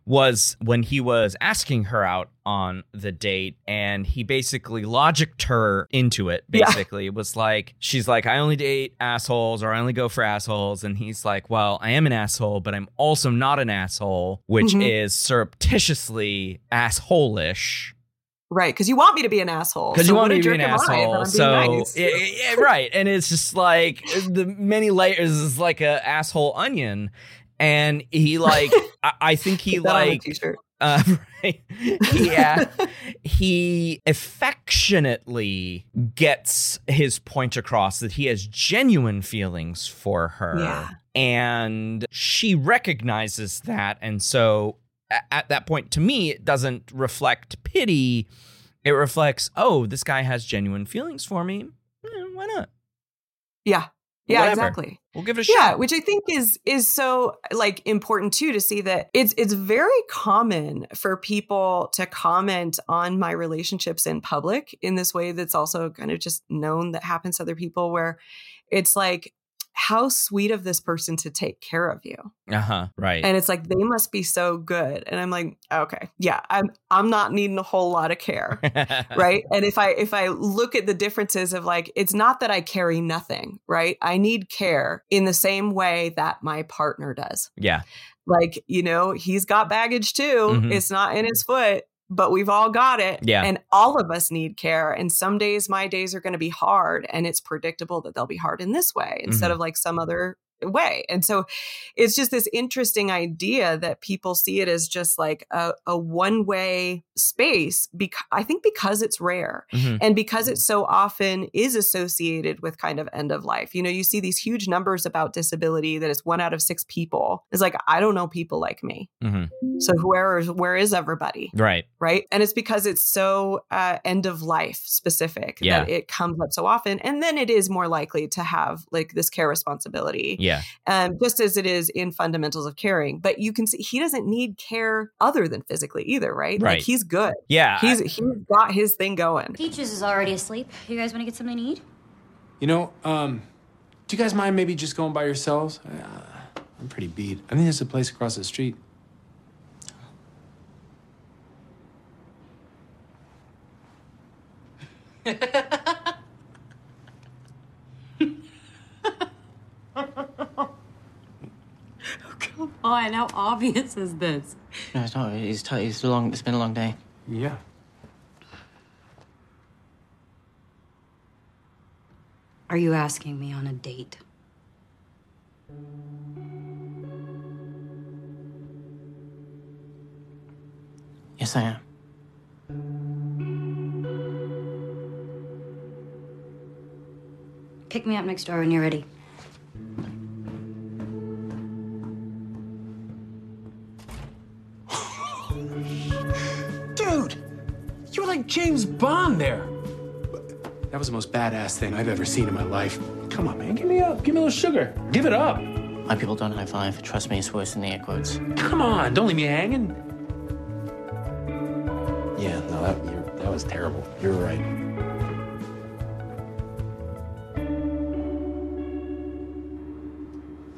was when he was asking her out on the date and he basically logicked her into it Yeah. basically it was like she's like i only date assholes or i only go for assholes and he's like well i am an asshole but i'm also not an asshole which Mhm. is surreptitiously asshole-ish Right. Because you want me to be an asshole. because So you want me to be an am I that I'm asshole. So nice? yeah, yeah, yeah, right, and it's just like the many layers is like a asshole onion, and he like I, I think he Put that on a like uh, right, yeah, he affectionately gets his point across that he has genuine feelings for her, Yeah. and she recognizes that, and so a- at that point, to me, it doesn't reflect pity it reflects oh this guy has genuine feelings for me Eh, why not Yeah. Yeah, Whatever. exactly. we'll give it a shot Yeah, which I think is is so like important too to see that it's it's very common for people to comment on my relationships in public in this way that's also kind of just known that happens to other people where it's like how sweet of this person to take care of you. uh-huh right And it's like they must be so good. And I'm like, okay, yeah, I'm I'm not needing a whole lot of care. right and if i if i look at the differences of like it's not that i carry nothing right i need care in the same way that my partner does yeah like you know he's got baggage too Mhm. it's not in his foot but we've all got it Yeah. and all of us need care and some days my days are going to be hard and it's predictable that they'll be hard in this way instead Mhm. of like some other way and so it's just this interesting idea that people see it as just like a, a one way space because i think because it's rare Mhm. and because it so often is associated with kind of end of life. You know you see these huge numbers about disability that it's one out of six people. It's like i don't know people like me. Mhm. so where is where is everybody? Right. Right? And it's because it's so uh, end of life specific Yeah. that it comes up so often and then it is more likely to have like this care responsibility yeah um, just as it is in fundamentals of caring but you can see he doesn't need care other than physically either right, Right. like he's good yeah he's he's got his thing going Peaches is already asleep. You guys want to get something to eat? You know, um, do you guys mind maybe just going by yourselves? Uh, I'm pretty beat. I think there's a place across the street. Come on, how obvious is this? No, it's not. It's, t- it's long. It's been a long day. Yeah. Are you asking me on a date? Yes, I am. Pick me up next door when you're ready. Like James Bond there. That was the most badass thing I've ever seen in my life. Come on, man, give me up. Give me a little sugar. Give it up. My people don't high five. Trust me, it's worse than the air quotes. Come on, don't leave me hanging. Yeah, no, that, you're, that was terrible. You're right.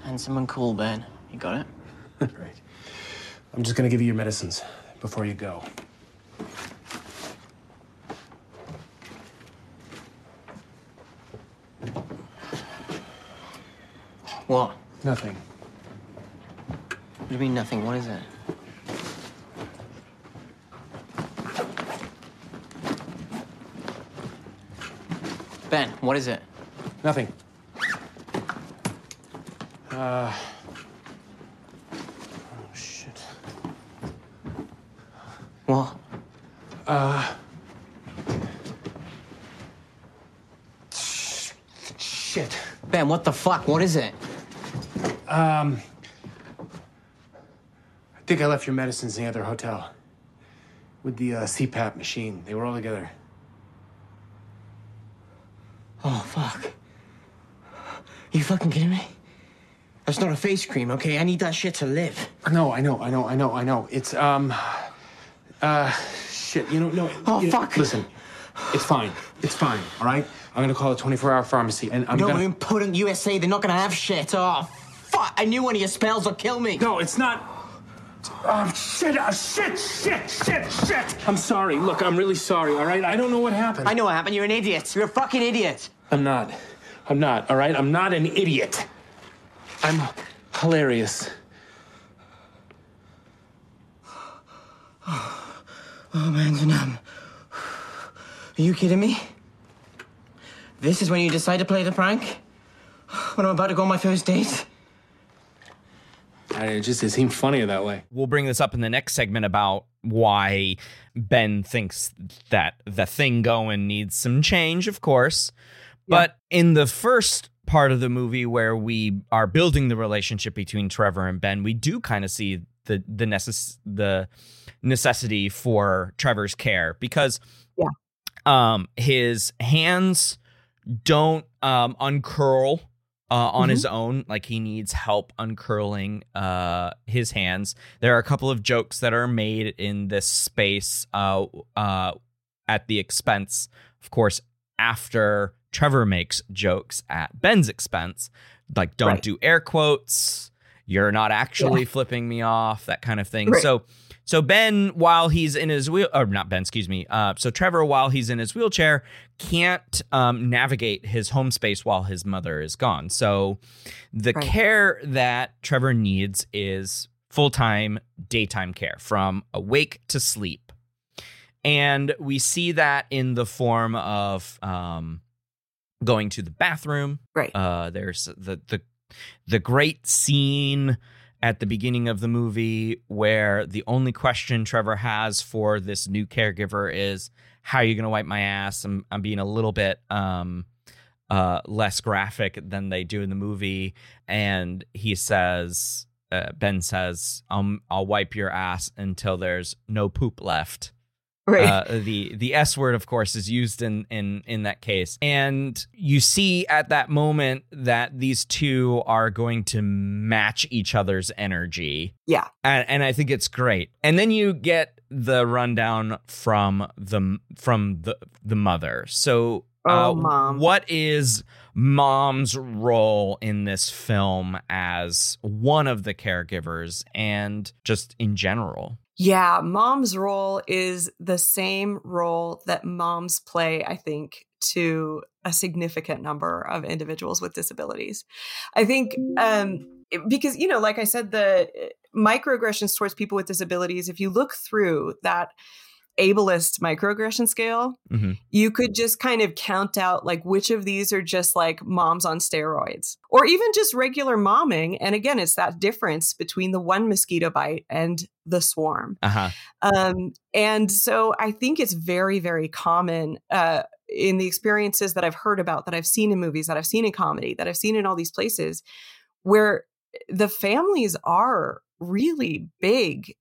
Handsome and cool, Ben. You got it? right. I'm just gonna give you your medicines before you go. What? Nothing. What do you mean nothing? What is it? Ben, what is it? Nothing. Uh. Oh, shit. What? Uh... Shit. Ben, what the fuck? What is it? I think I left your medicines in the other hotel. with the uh, CPAP machine. They were all together. Oh, fuck. You fucking kidding me? That's not a face cream, okay? I need that shit to live. No, I know, I know, I know, I know. It's um, uh, shit. You know, no. Oh, you- fuck. Listen, it's fine. It's fine. All right. I'm gonna call a 24-hour pharmacy, and I'm no, gonna. in Pudding USA, they're not gonna have shit. Oh. I knew one of your spells would kill me. No, it's not. Oh shit! Oh, shit! Shit! Shit! Shit! I'm sorry. Look, I'm really sorry. All right. I don't know what happened. I know what happened. You're an idiot. You're a fucking idiot. I'm not. I'm not. All right. I'm not an idiot. I'm hilarious. Oh, man, Janam. Are you kidding me? This is when you decide to play the prank? When I'm about to go on my first date? I, it just it seemed funnier that way. We'll bring this up in the next segment about why Ben thinks that the thing going needs some change, of course. But in the first part of the movie where we are building the relationship between Trevor and Ben, we do kind of see the the necess- the necessity for Trevor's care because Yeah. um his hands don't um uncurl uh, on his own like he needs help uncurling uh his hands there are a couple of jokes that are made in this space uh uh at the expense of course after Trevor makes jokes at Ben's expense like don't Right. do air quotes you're not actually flipping me off that kind of thing Right. so so Ben, while he's in his wheel, or not Ben, excuse me. Uh, so Trevor, while he's in his wheelchair, can't um, navigate his home space while his mother is gone. So the Right. care that Trevor needs is full time daytime care from awake to sleep, and we see that in the form of um, going to the bathroom. Right. Uh, there's the the the great scene at the beginning of the movie where the only question Trevor has for this new caregiver is how are you going to wipe my ass? I'm I'm being a little bit um uh less graphic than they do in the movie and he says uh, Ben says um I'll wipe your ass until there's no poop left. Right. Uh, the the S word, of course, is used in in in that case, and you see at that moment that these two are going to match each other's energy. Yeah. and, and I think it's great. And then you get the rundown from the from the the mother. So, uh, Oh, Mom. what is mom's role in this film as one of the caregivers and just in general? Yeah, mom's role is the same role that moms play, I think, to a significant number of individuals with disabilities. I think um, because, you know, like I said, the uh, microaggressions towards people with disabilities, if you look through that ableist microaggression scale, Mhm. you could just kind of count out like which of these are just like moms on steroids or even just regular momming. And again, it's that difference between the one mosquito bite and the swarm. Uh huh. Um, and so I think it's very, very common uh, in the experiences that I've heard about, that I've seen in movies, that I've seen in comedy, that I've seen in all these places where the families are really big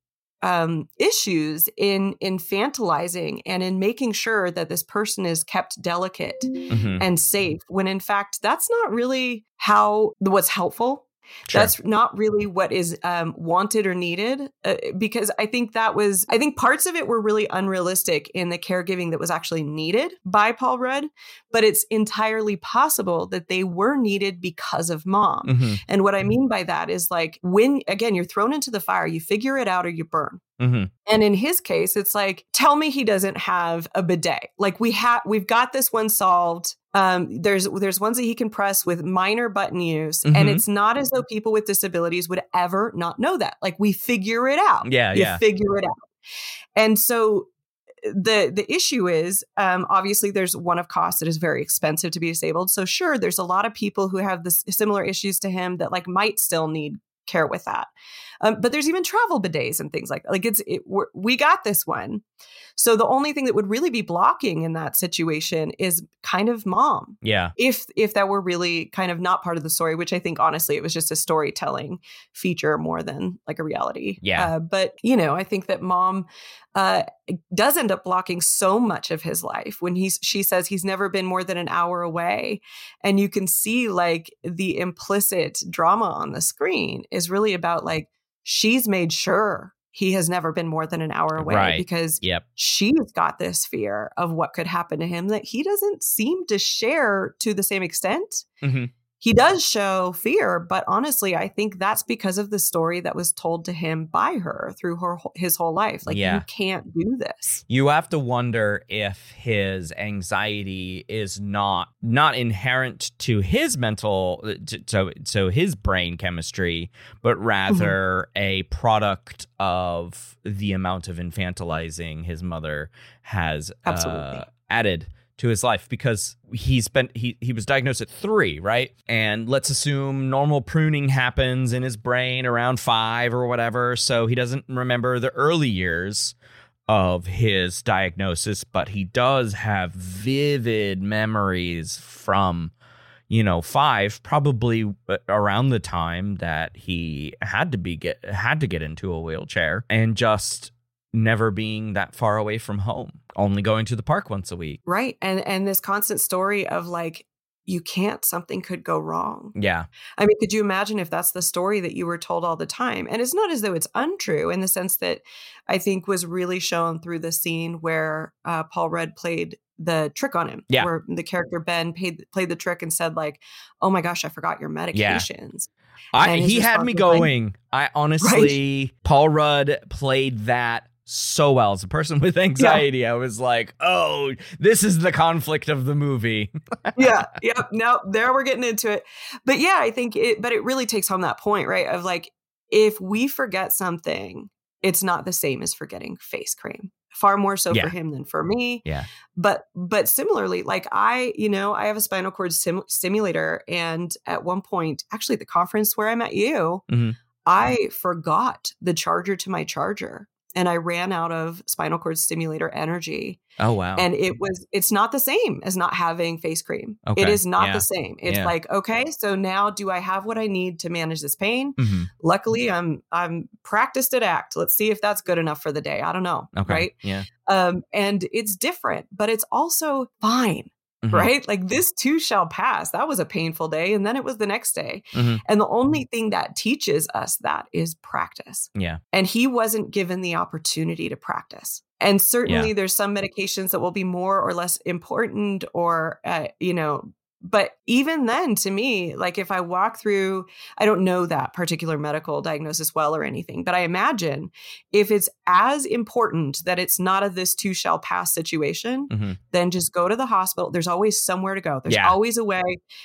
um, issues in infantilizing and in making sure that this person is kept delicate Mhm. and safe when in fact that's not really how what's helpful Sure. that's not really what is um, wanted or needed uh, because i think that was i think parts of it were really unrealistic in the caregiving that was actually needed by paul rudd but it's entirely possible that they were needed because of mom Mhm. and what i mean by that is like when again you're thrown into the fire you figure it out or you burn Mhm. and in his case, it's like, tell me he doesn't have a bidet. Like we have, we've got this one solved. Um, there's there's ones that he can press with minor button use, Mhm. and it's not as though people with disabilities would ever not know that. Like we figure it out. Yeah, you yeah. figure it out. And so the the issue is um, obviously there's one of cost it is very expensive to be disabled so sure there's a lot of people who have this similar issues to him that like might still need care with that. Um, but there's even travel bidets and things like that. Like it's it, we're, we got this one. So the only thing that would really be blocking in that situation is kind of mom. Yeah. If if that were really kind of not part of the story, which I think honestly it was just a storytelling feature more than like a reality. Yeah. Uh, but you know, I think that mom uh, does end up blocking so much of his life when he's she says he's never been more than an hour away, and you can see like the implicit drama on the screen is really about like she's made sure he has never been more than an hour away Right. because Yep. she's got this fear of what could happen to him that he doesn't seem to share to the same extent. hmm He does show fear, but honestly, I think that's because of the story that was told to him by her through her his whole life. Like Yeah. you can't do this. You have to wonder if his anxiety is not not inherent to his mental to to, to his brain chemistry, but rather a product of the amount of infantilizing his mother has uh, Absolutely. added to his life because he's been he he was diagnosed at 3, right? And let's assume normal pruning happens in his brain around 5 or whatever, so he doesn't remember the early years of his diagnosis, but he does have vivid memories from you know 5 probably uh, around the time that he had to be get had to get into a wheelchair and just never being that far away from home, only going to the park once a week. Right. And and this constant story of like you can't something could go wrong. Yeah. I mean, could you imagine if that's the story that you were told all the time? And it's not as though it's untrue in the sense that I think was really shown through the scene where uh, Paul Rudd played the trick on him. Yeah. Where the character Ben paid, played the trick and said, like, oh my gosh, I forgot your medications. I, he had me was like- going. I honestly, Paul Rudd played that so well. As a person with anxiety, I was like, oh, this is the conflict of the movie. yeah. Yep. No, there we're getting into it. But yeah, I think it, but it really takes home that point, right? Of like, if we forget something, it's not the same as forgetting face cream. Far more so Yeah. for him than for me. Yeah. But but similarly, like I, you know, I have a spinal cord sim- stimulator, and at one point, actually, at the conference where I met you, Mhm. I forgot the charger to my charger, and I ran out of spinal cord stimulator energy Oh, wow. and it was it's not the same as not having face cream it Okay, is not yeah, the same it's yeah. like okay so now do i have what i need to manage this pain Mhm. luckily i'm i'm practiced at act let's see if that's good enough for the day i don't know Okay. right Yeah. um and it's different but it's also fine Mhm. right? Like this too shall pass. That was a painful day and then it was the next day. Mhm. and the only thing that teaches us that is practice. Yeah. and he wasn't given the opportunity to practice. And certainly there's some medications that will be more or less important or uh, you know but even then to me like if i walk through i don't know that particular medical diagnosis well or anything but i imagine if it's as important that it's not a this too shall pass situation Mhm. then just go to the hospital there's always somewhere to go there's Yeah. always a way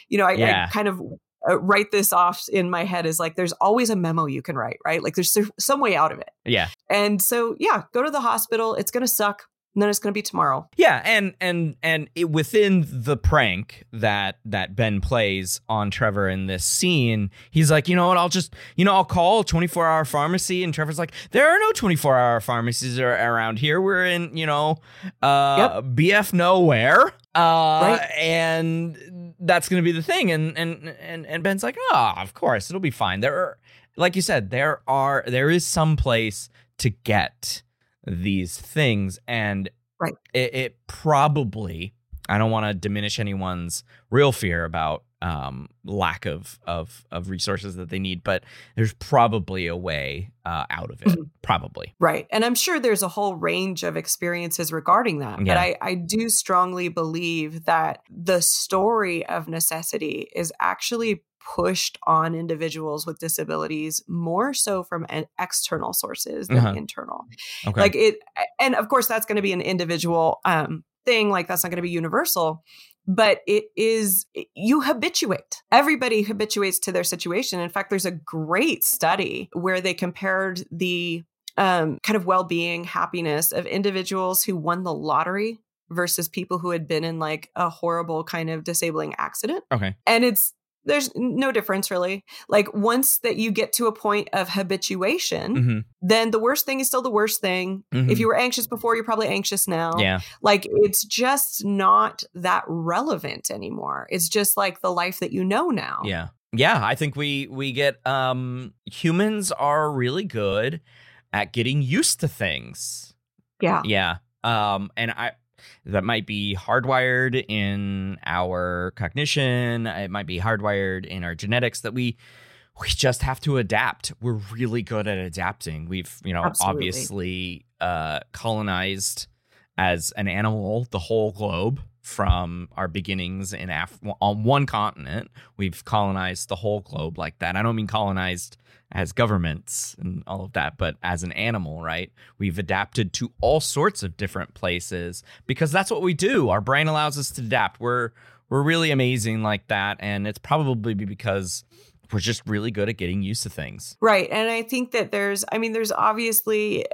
you know i, Yeah. I kind of uh, write this off in my head as like there's always a memo you can write right like there's some way out of it Yeah. and so, yeah, go to the hospital. It's going to suck. And then it's going to be tomorrow. Yeah, and and and it, within the prank that that Ben plays on Trevor in this scene, he's like, you know what? I'll just, you know, I'll call a 24 hour pharmacy, and Trevor's like, there are no 24 hour pharmacies ar- around here. We're in, you know, uh, BF nowhere, uh, Right. and that's gonna be the thing. And and and and Ben's like, oh, of course, it'll be fine. There are, like you said, there are there is some place to get these things and Right. it, it probably i don't want to diminish anyone's real fear about um, lack of, of of resources that they need but there's probably a way uh, out of it Mhm. probably Right. And I'm sure there's a whole range of experiences regarding that. Yeah. But I, I do strongly believe that the story of necessity is actually pushed on individuals with disabilities more so from an external sources than Uh-huh. internal. okay Like it, and of course, that's going to be an individual um, thing. Like that's not going to be universal, but it is, you habituate. Everybody habituates to their situation. In fact, there's a great study where they compared the um, kind of well being, happiness of individuals who won the lottery versus people who had been in like a horrible kind of disabling accident. okay And it's, there's no difference really. Like once that you get to a point of habituation, hmm then the worst thing is still the worst thing. Mhm. If you were anxious before, you're probably anxious now. Yeah. Like it's just not that relevant anymore. It's just like the life that you know now. Yeah. Yeah, I think we we get um humans are really good at getting used to things. Yeah. Yeah. Um and I that might be hardwired in our cognition, it might be hardwired in our genetics that we we just have to adapt. We're really good at adapting. We've, you know, Absolutely. obviously uh colonized as an animal the whole globe from our beginnings in Af- on one continent. We've colonized the whole globe like that. I don't mean colonized as governments and all of that, but as an animal, right? We've adapted to all sorts of different places because that's what we do. Our brain allows us to adapt. We're we're really amazing like that, and it's probably because we're just really good at getting used to things. Right. And I think that there's, I mean, there's obviously,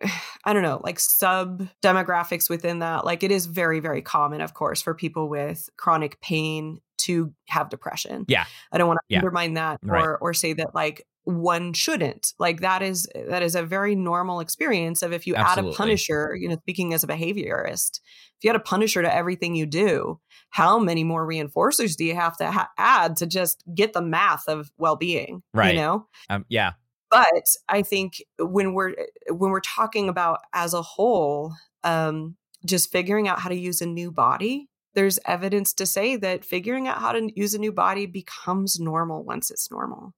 I don't know, like sub demographics within that. Like it is very, very common, of course, for people with chronic pain to have depression. Yeah. I don't want to Yeah. undermine that or Right. or say that like one shouldn't. Like that is that is a very normal experience of if you Absolutely. add a punisher, you know, speaking as a behaviorist, if you add a punisher to everything you do, how many more reinforcers do you have to ha- add to just get the math of well-being, Right. you know? Um, yeah, but i think when we're when we're talking about as a whole um just figuring out how to use a new body there's evidence to say that figuring out how to use a new body becomes normal once it's normal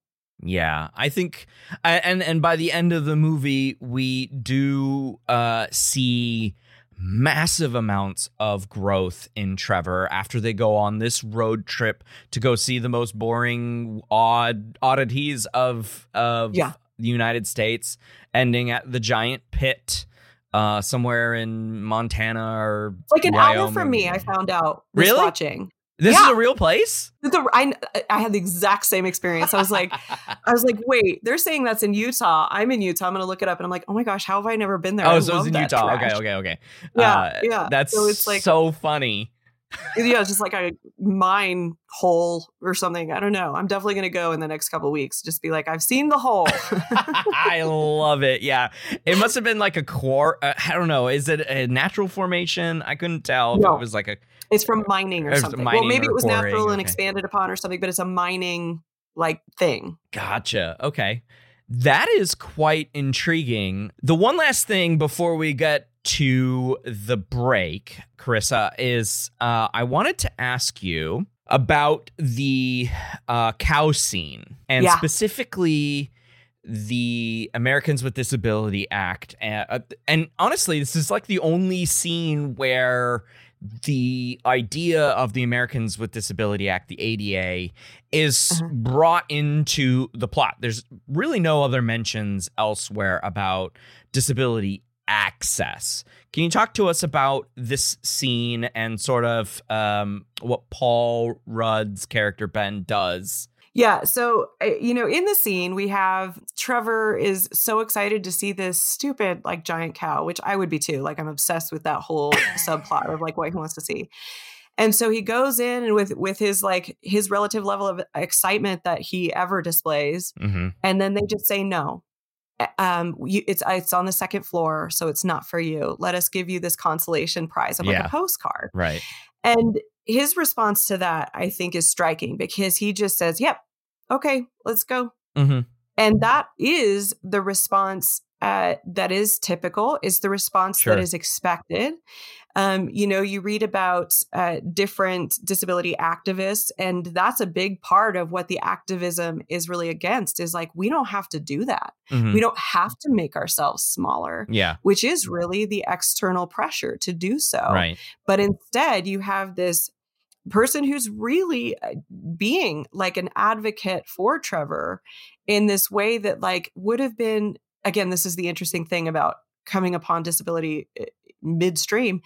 Yeah, I think, and and by the end of the movie, we do uh, see massive amounts of growth in Trevor after they go on this road trip to go see the most boring, odd oddities of of Yeah. the United States, ending at the giant pit. Uh, somewhere in Montana or it's like an hour from me i found out Really? watching This is a real place. the, I, I had the exact same experience i was like i was like wait they're saying that's in utah i'm in utah i'm gonna look it up and i'm like oh my gosh how have i never been there oh, I so it's in Utah. trash. Okay, okay, okay. Yeah, Uh, yeah. That's So it's like- so funny. yeah, it's just like a mine hole or something. I don't know. I'm definitely going to go in the next couple weeks. Just be like, I've seen the hole. I love it. Yeah, it must have been like a core. Uh, I don't know. Is it a natural formation? I couldn't tell if it was like a. it's from mining or something. mining well, maybe it was natural and expanded upon or something, but it's a mining like thing. Gotcha. Okay, that is quite intriguing. The one last thing before we get to the break, Crissa, is uh, I wanted to ask you about the uh, cow scene and Yeah. specifically the Americans with Disability Act. Uh, and honestly, this is like the only scene where the idea of the Americans with Disability Act, the ADA, is Uh-huh. brought into the plot. There's really no other mentions elsewhere about disability access. Can you talk to us about this scene and sort of um, what Paul Rudd's character Ben does? Yeah. So, uh, you know, in the scene, we have Trevor is so excited to see this stupid, like, giant cow, which I would be too. Like, I'm obsessed with that whole subplot of like what he wants to see. And so he goes in and with with his like his relative level of excitement that he ever displays, Mm-hmm. and then they just say no. Uh, Um, you, it's it's on the second floor, so it's not for you. Let us give you this consolation prize of like Yeah. a postcard. Right. And his response to that, I think, is striking because he just says, Yep, okay, let's go. Mm-hmm. And that is the response uh, that is typical, is the response Sure. that is expected. Um, you know, you read about uh, different disability activists, and that's a big part of what the activism is really against is like, we don't have to do that. Mhm. We don't have to make ourselves smaller, Yeah. which is really the external pressure to do so Right. but instead you have this person who's really uh, being like an advocate for Trevor in this way that like would have been again this is the interesting thing about coming upon disability uh, midstream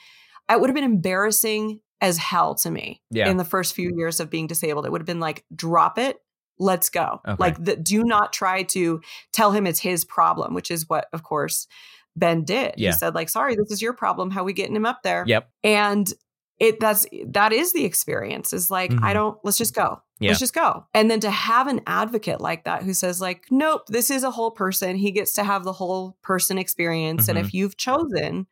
it would have been embarrassing as hell to me Yeah. in the first few years of being disabled it would have been like drop it let's go Okay. like the, do not try to tell him it's his problem which is what of course ben did Yeah. he said like sorry this is your problem how we getting him up there Yep. and it that's that is the experience is like Mhm. i don't let's just go Yeah. Let's just go. And then to have an advocate like that who says, like, nope, this is a whole person. He gets to have the whole person experience. And Mhm. if you've chosen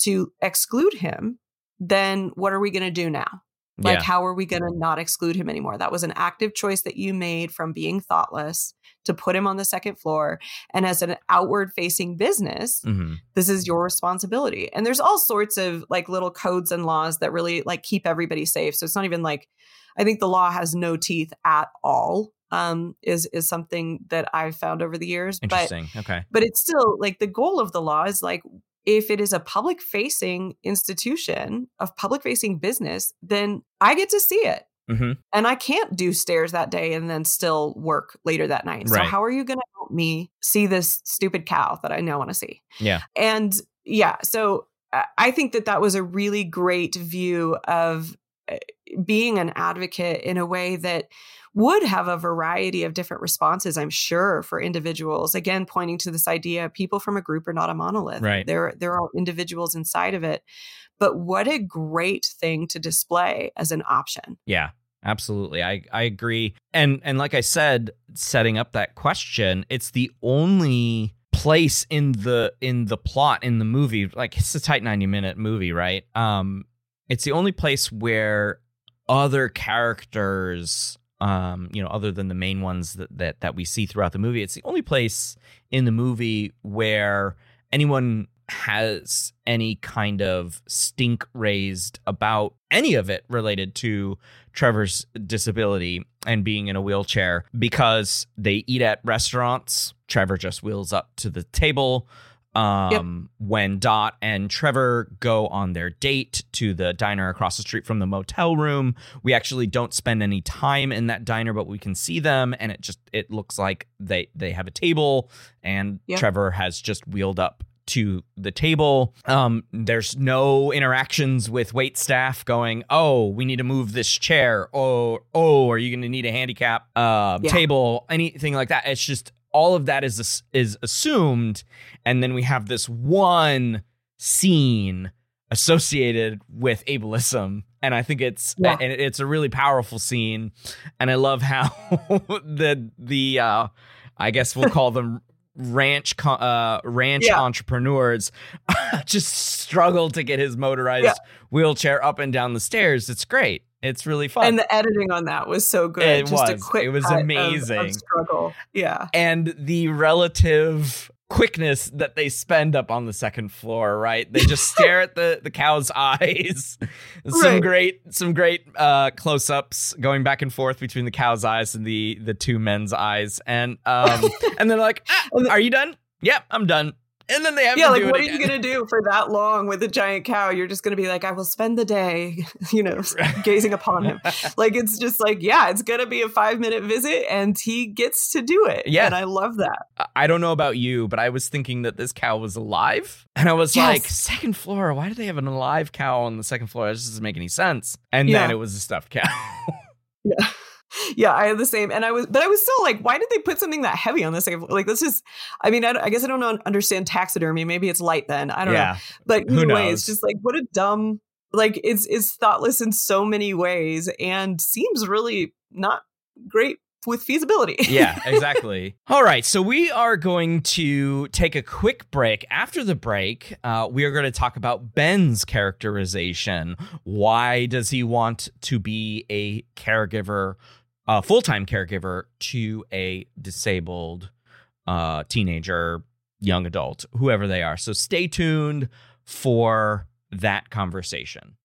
to exclude him, then what are we going to do now? Like, yeah. how are we going to not exclude him anymore? That was an active choice that you made from being thoughtless to put him on the second floor. And as an outward facing business, Mhm. this is your responsibility. And there's all sorts of like little codes and laws that really like keep everybody safe. So it's not even like I think the law has no teeth at all. Um, is is something that I've found over the years. But Interesting. okay. but it's still like the goal of the law is like if it is a public facing institution of public facing business, then I get to see it. hmm And I can't do stairs that day and then still work later that night. So how are you going to help me see this stupid cow that I now want to see? Yeah. And yeah, so I- think that that was a really great view of being an advocate in a way that would have a variety of different responses, I'm sure, for individuals. Again, pointing to this idea people from a group are not a monolith. Right. There, there are individuals inside of it. But what a great thing to display as an option. Yeah, absolutely. I I agree. And and like I said, setting up that question, it's the only place in the in the plot in the movie, like it's a tight 90 minute movie, right? Um it's the only place where other characters um you know other than the main ones that, that that we see throughout the movie it's the only place in the movie where anyone has any kind of stink raised about any of it related to Trevor's disability and being in a wheelchair because they eat at restaurants. Trevor just wheels up to the table. Um, when Dot and Trevor go on their date to the diner across the street from the motel room, we actually don't spend any time in that diner, but we can see them, and it just it looks like they they have a table, and Yep. Trevor has just wheeled up to the table. Um, there's no interactions with wait staff going, oh, we need to move this chair, Oh, oh, are you going to need a handicap uh, Yeah. table, anything like that. It's just all of that is is assumed, and then we have this one scene associated with ableism and i think it's Yeah. and it's a really powerful scene and i love how the the uh i guess we'll call them ranch uh ranch Yeah. entrepreneurs just struggle to get his motorized Yeah. wheelchair up and down the stairs it's great it's really fun And the editing on that was so good. It Just a was. quick It was cut of- amazing. Of, struggle. Yeah. and the relative quickness that they spend up on the second floor right they just stare at the the cow's eyes some Right. great some great uh close-ups going back and forth between the cow's eyes and the the two men's eyes and um and they're like ah, are you done yep i'm done and then they have Yeah, like what are you gonna do for that long with a giant cow? You're just gonna be like, I will spend the day, you know, gazing upon him. Like it's just like, yeah, it's gonna be a five minute visit, and he gets to do it. Yeah. and I love that. I don't know about you, but I was thinking that this cow was alive. And I was Yes. like, second floor, why do they have an alive cow on the second floor? This doesn't make any sense. And then it was a stuffed cow. Yeah. Yeah, I had the same, and I was, but I was still like, why did they put something that heavy on second? Like, this is, I mean, I, I guess I don't know, understand taxidermy. Maybe it's light then. I don't know. But Who either way, knows? it's just like what a dumb, like it's it's thoughtless in so many ways, and seems really not great with feasibility. yeah, exactly. All right, so we are going to take a quick break. After the break, uh, we are going to talk about Ben's characterization. Why does he want to be a caregiver, a full time caregiver to a disabled uh, teenager, young adult, whoever they are? So stay tuned for that conversation.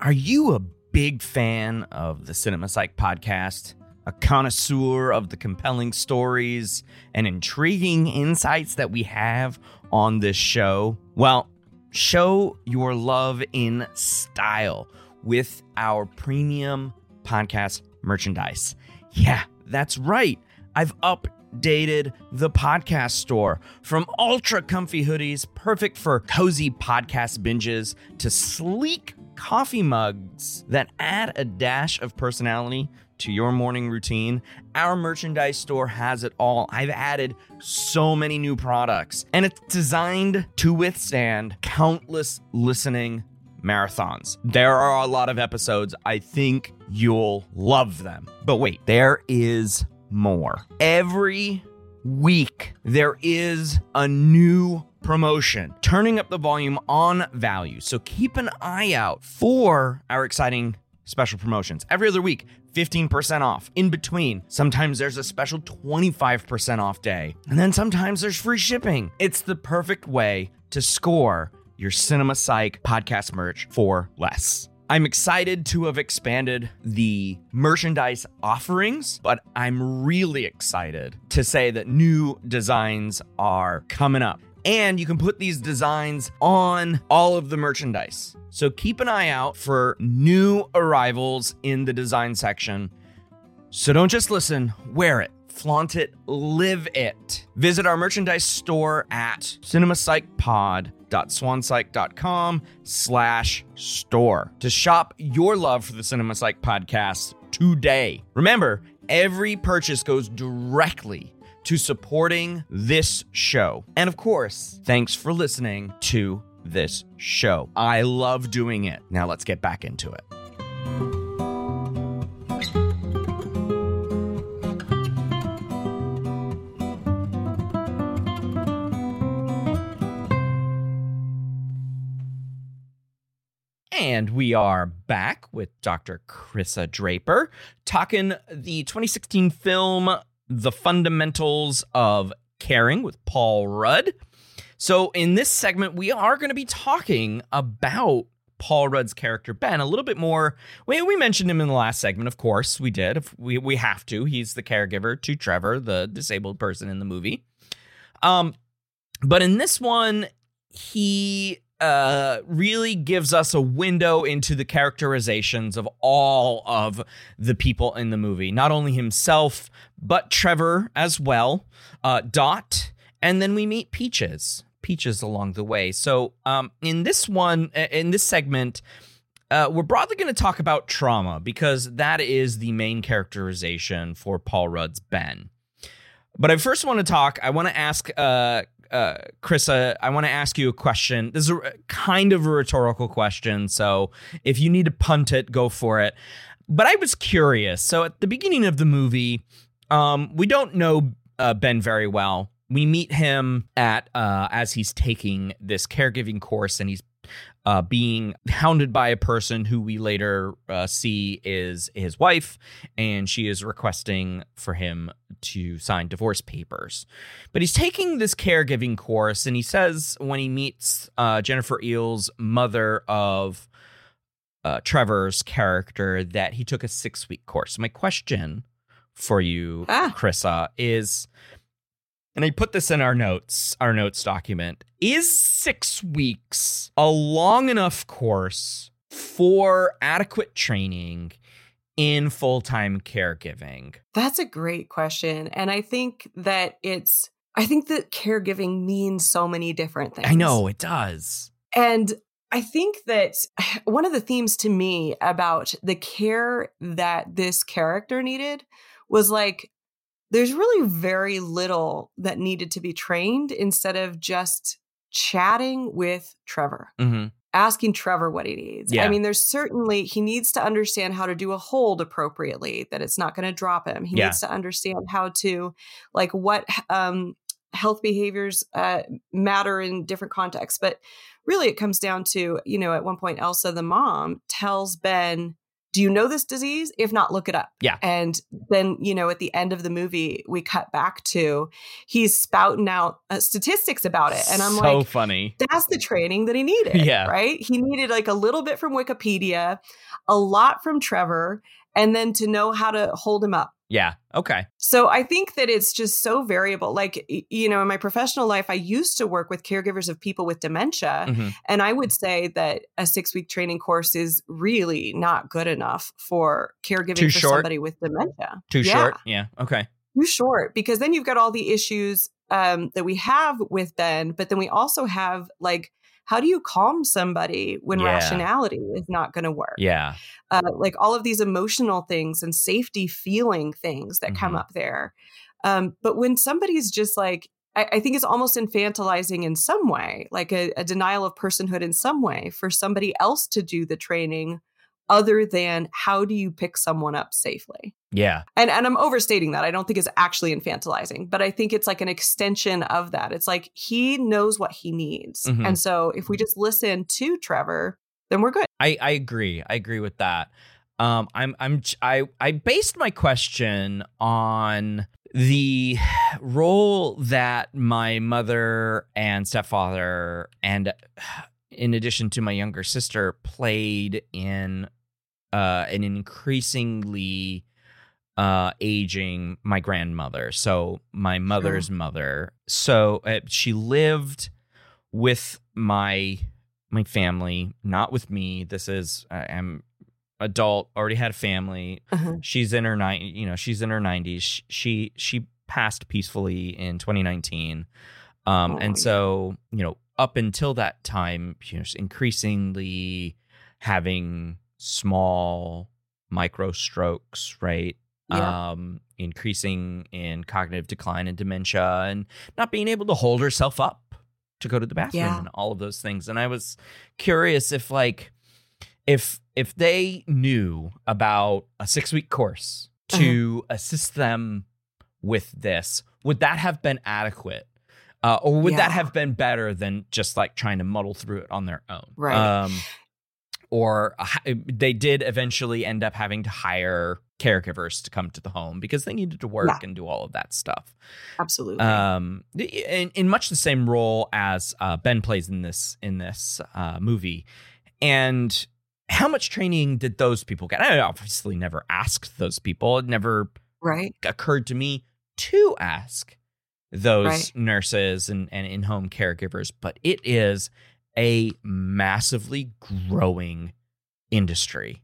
Are you a big fan of the Cinema Psych podcast? A connoisseur of the compelling stories and intriguing insights that we have on this show? Well, show your love in style with our premium podcast merchandise. Yeah, that's right. I've updated the podcast store from ultra comfy hoodies, perfect for cozy podcast binges, to sleek coffee mugs that add a dash of personality to your morning routine, our merchandise store has it all. I've added so many new products, and it's designed to withstand countless listening marathons. There are a lot of episodes. I think you'll love them. But wait, there is more. Every week, there is a new promotion, turning up the volume on value. So keep an eye out for our exciting special promotions. Every other week, 15% off. In between, sometimes there's a special 25% off day. And then sometimes there's free shipping. It's the perfect way to score your Cinema Psych podcast merch for less. I'm excited to have expanded the merchandise offerings, but I'm really excited to say that new designs are coming up. And you can put these designs on all of the merchandise. So keep an eye out for new arrivals in the design section. So don't just listen, wear it, flaunt it, live it. Visit our merchandise store at cinemapsychpod.swanpsych.com slash store to shop your love for the Cinema Psych podcast today. Remember, every purchase goes directly to supporting this show. And of course, thanks for listening to this show. I love doing it. Now let's get back into it. And we are back with Dr. Crissa Draper talking the 2016 film The Fundamentals of Caring with Paul Rudd. So, in this segment, we are going to be talking about Paul Rudd's character Ben a little bit more. We, we mentioned him in the last segment, of course, we did. If we we have to. He's the caregiver to Trevor, the disabled person in the movie. Um, but in this one, he uh, really gives us a window into the characterizations of all of the people in the movie. Not only himself, but Trevor as well, uh, Dot, and then we meet Peaches. Peaches along the way. So, um, in this one, in this segment, uh, we're broadly going to talk about trauma because that is the main characterization for Paul Rudd's Ben. But I first want to talk. I want to ask uh, uh, Crissa, I want to ask you a question. This is a, kind of a rhetorical question, so if you need to punt it, go for it. But I was curious. So at the beginning of the movie, um, we don't know uh, Ben very well. We meet him at uh, as he's taking this caregiving course, and he's uh, being hounded by a person who we later uh, see is his wife, and she is requesting for him to sign divorce papers. But he's taking this caregiving course, and he says when he meets uh, Jennifer Ehle's, mother of uh, Trevor's character, that he took a six week course. My question for you, Ah. Crissa, is and I put this in our notes, our notes document. Is six weeks a long enough course for adequate training in full time caregiving? That's a great question. And I think that it's, I think that caregiving means so many different things. I know it does. And I think that one of the themes to me about the care that this character needed was like, there's really very little that needed to be trained instead of just chatting with Trevor, hmm asking Trevor what he needs. Yeah. I mean, there's certainly, he needs to understand how to do a hold appropriately, that it's not going to drop him. He Yeah. needs to understand how to, like, what um, health behaviors uh, matter in different contexts. But really, it comes down to, you know, at one point, Elsa, the mom, tells Ben, do you know this disease? If not, look it up. Yeah. And then, you know, at the end of the movie, we cut back to he's spouting out uh, statistics about it. And I'm so like, funny. that's the training that he needed. Yeah. Right. He needed like a little bit from Wikipedia, a lot from Trevor, and then to know how to hold him up. Yeah. Okay. So I think that it's just so variable. Like, you know, in my professional life, I used to work with caregivers of people with dementia. Mhm. And I would say that a six week training course is really not good enough for caregiving Too for short? somebody with dementia. Too Yeah short. Yeah. Okay. too short because then you've got all the issues um, that we have with Ben, but then we also have like how do you calm somebody when Yeah. rationality is not going to work? Yeah. uh, like all of these emotional things and safety feeling things that come Mhm. up there. Um, but when somebody's just like, I, I think it's almost infantilizing in some way, like a, a denial of personhood in some way for somebody else to do the training other than how do you pick someone up safely? Yeah. And and I'm overstating that. I don't think it's actually infantilizing, but I think it's like an extension of that. It's like he knows what he needs. Mhm. And so if we just listen to Trevor, then we're good. I, I agree. I agree with that. Um, I'm I'm I I based my question on the role that my mother and stepfather and in addition to my younger sister played in uh an increasingly uh aging my grandmother so my mother's mother. So uh, she lived with my my family not with me. This is I- i'm adult already had a family. Uh-huh. she's in her nine you know she's in her 90s she she passed peacefully in 2019 um Oh, and so you know up until that time you know increasingly having small micro strokes right Yeah. um increasing in cognitive decline and dementia and not being able to hold herself up to go to the bathroom Yeah. and all of those things and i was curious if like if if they knew about a six week course to Uh-huh. assist them with this would that have been adequate uh, or would that have been better than just like trying to muddle through it on their own Right. um, or uh, they did eventually end up having to hire caregivers to come to the home because they needed to work Yeah. and do all of that stuff Absolutely. um in, in much the same role as uh, ben plays in this in this uh, movie and how much training did those people get i obviously never asked those people it never right. occurred to me to ask those Right. nurses and, and in-home caregivers but it is a massively growing industry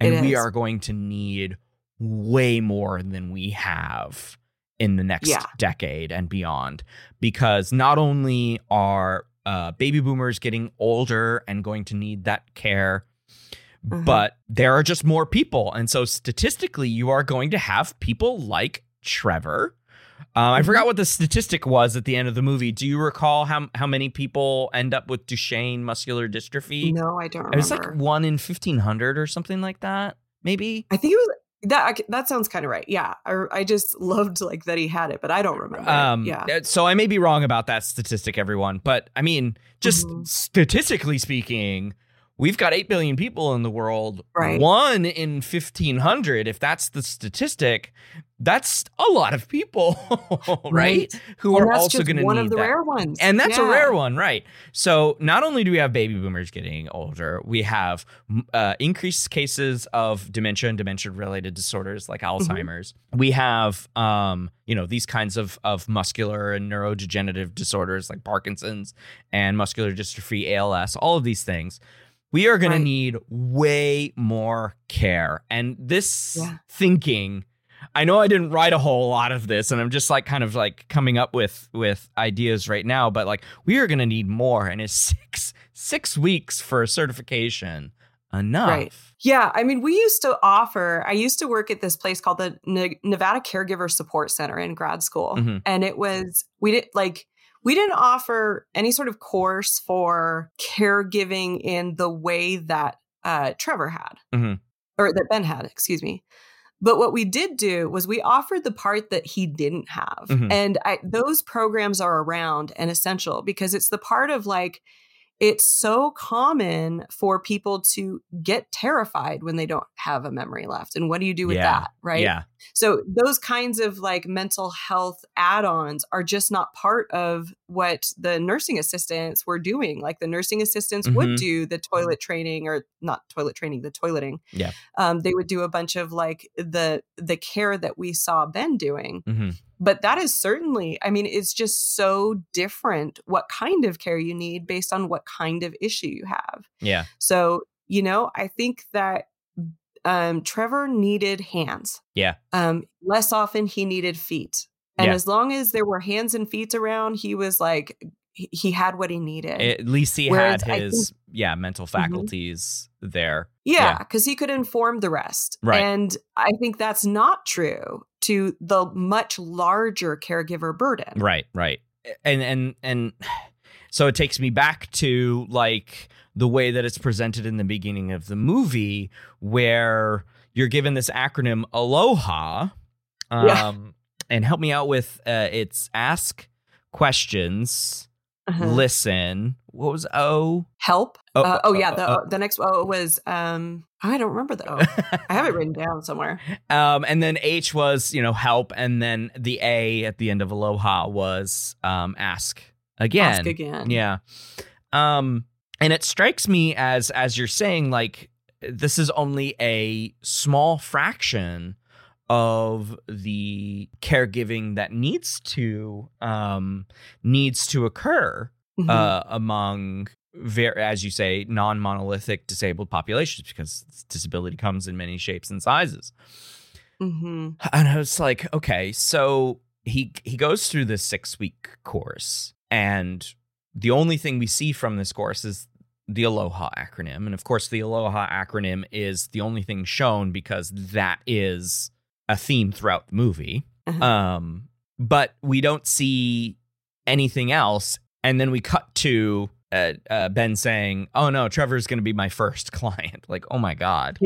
It and we is. are going to need way more than we have in the next Yeah. decade and beyond because not only are uh, baby boomers getting older and going to need that care Mhm. but there are just more people and so statistically you are going to have people like trevor uh, I Mhm. forgot what the statistic was at the end of the movie. Do you recall how how many people end up with Duchenne muscular dystrophy? No, I don't remember. It was like one in fifteen hundred or something like that. Maybe. I think it was that. That sounds kind of right. Yeah, I, I just loved like that he had it, but I don't remember. Um, yeah, uh, So I may be wrong about that statistic, everyone. But I mean, just Mhm. statistically speaking, we've got eight billion people in the world. Right. One in fifteen hundred. If that's the statistic, that's a lot of people, right? Right. Who and are also going to one need of the that. rare ones, And that's a rare one, right? So not only do we have baby boomers getting older, we have uh, increased cases of dementia and dementia-related disorders like Mm-hmm. Alzheimer's. We have, um, you know, these kinds of of muscular and neurodegenerative disorders like Parkinson's and muscular dystrophy, ALS. All of these things. We are going Right. to need way more care, and this Yeah. thinking I know I didn't write a whole lot of this and I'm just like kind of like coming up with with ideas right now, but like we are going to need more and is 6 6 weeks for a certification enough? Right. Yeah, I mean, we used to offer. I used to work at this place called the Ne- Nevada Caregiver Support Center in grad school, Mhm. and it was we did like we didn't offer any sort of course for caregiving in the way that uh, Trevor had, Mhm. or that Ben had. Excuse me. But what we did do was we offered the part that he didn't have, Mhm. and I, those programs are around and essential because it's the part of like it's so common for people to get terrified when they don't have a memory left. And what do you do with Yeah. that? Right. Yeah. So those kinds of like mental health add-ons are just not part of what the nursing assistants were doing. Like the nursing assistants Mhm. would do the toilet training or not toilet training, the toileting. Yeah. Um, they would do a bunch of like the the care that we saw Ben doing Mhm. but that is certainly i mean it's just so different what kind of care you need based on what kind of issue you have Yeah. so you know i think that um trevor needed hands Yeah. um less often he needed feet and Yeah. as long as there were hands and feet around he was like he, had what he needed. At least he Whereas had his think- yeah mental Mhm. faculties there. Yeah, because he could inform the rest. Right. And I think that's not true to the much larger caregiver burden. Right, right. And and and so it takes me back to like the way that it's presented in the beginning of the movie where you're given this acronym aloha um Yeah. and help me out with uh it's ask questions Uh-huh. listen what was o Help. Oh, uh, oh yeah, the uh, the next O was um I don't remember the O. I have it written down somewhere. um and then h was you know help and then the a at the end of aloha was um ask again Ask again. Yeah. Um and it strikes me as as you're saying like this is only a small fraction of the caregiving that needs to um needs to occur Mhm. uh among ver- as you say non-monolithic disabled populations because disability comes in many shapes and sizes Mhm. and I was like, okay, so he he goes through this six week course, and the only thing we see from this course is the Aloha acronym, and of course, the Aloha acronym is the only thing shown because that is a theme throughout the movie. Uh-huh. Um, but we don't see anything else, and then we cut to. Uh, uh, ben saying, "Oh no, Trevor's going to be my first client." Like, oh my god,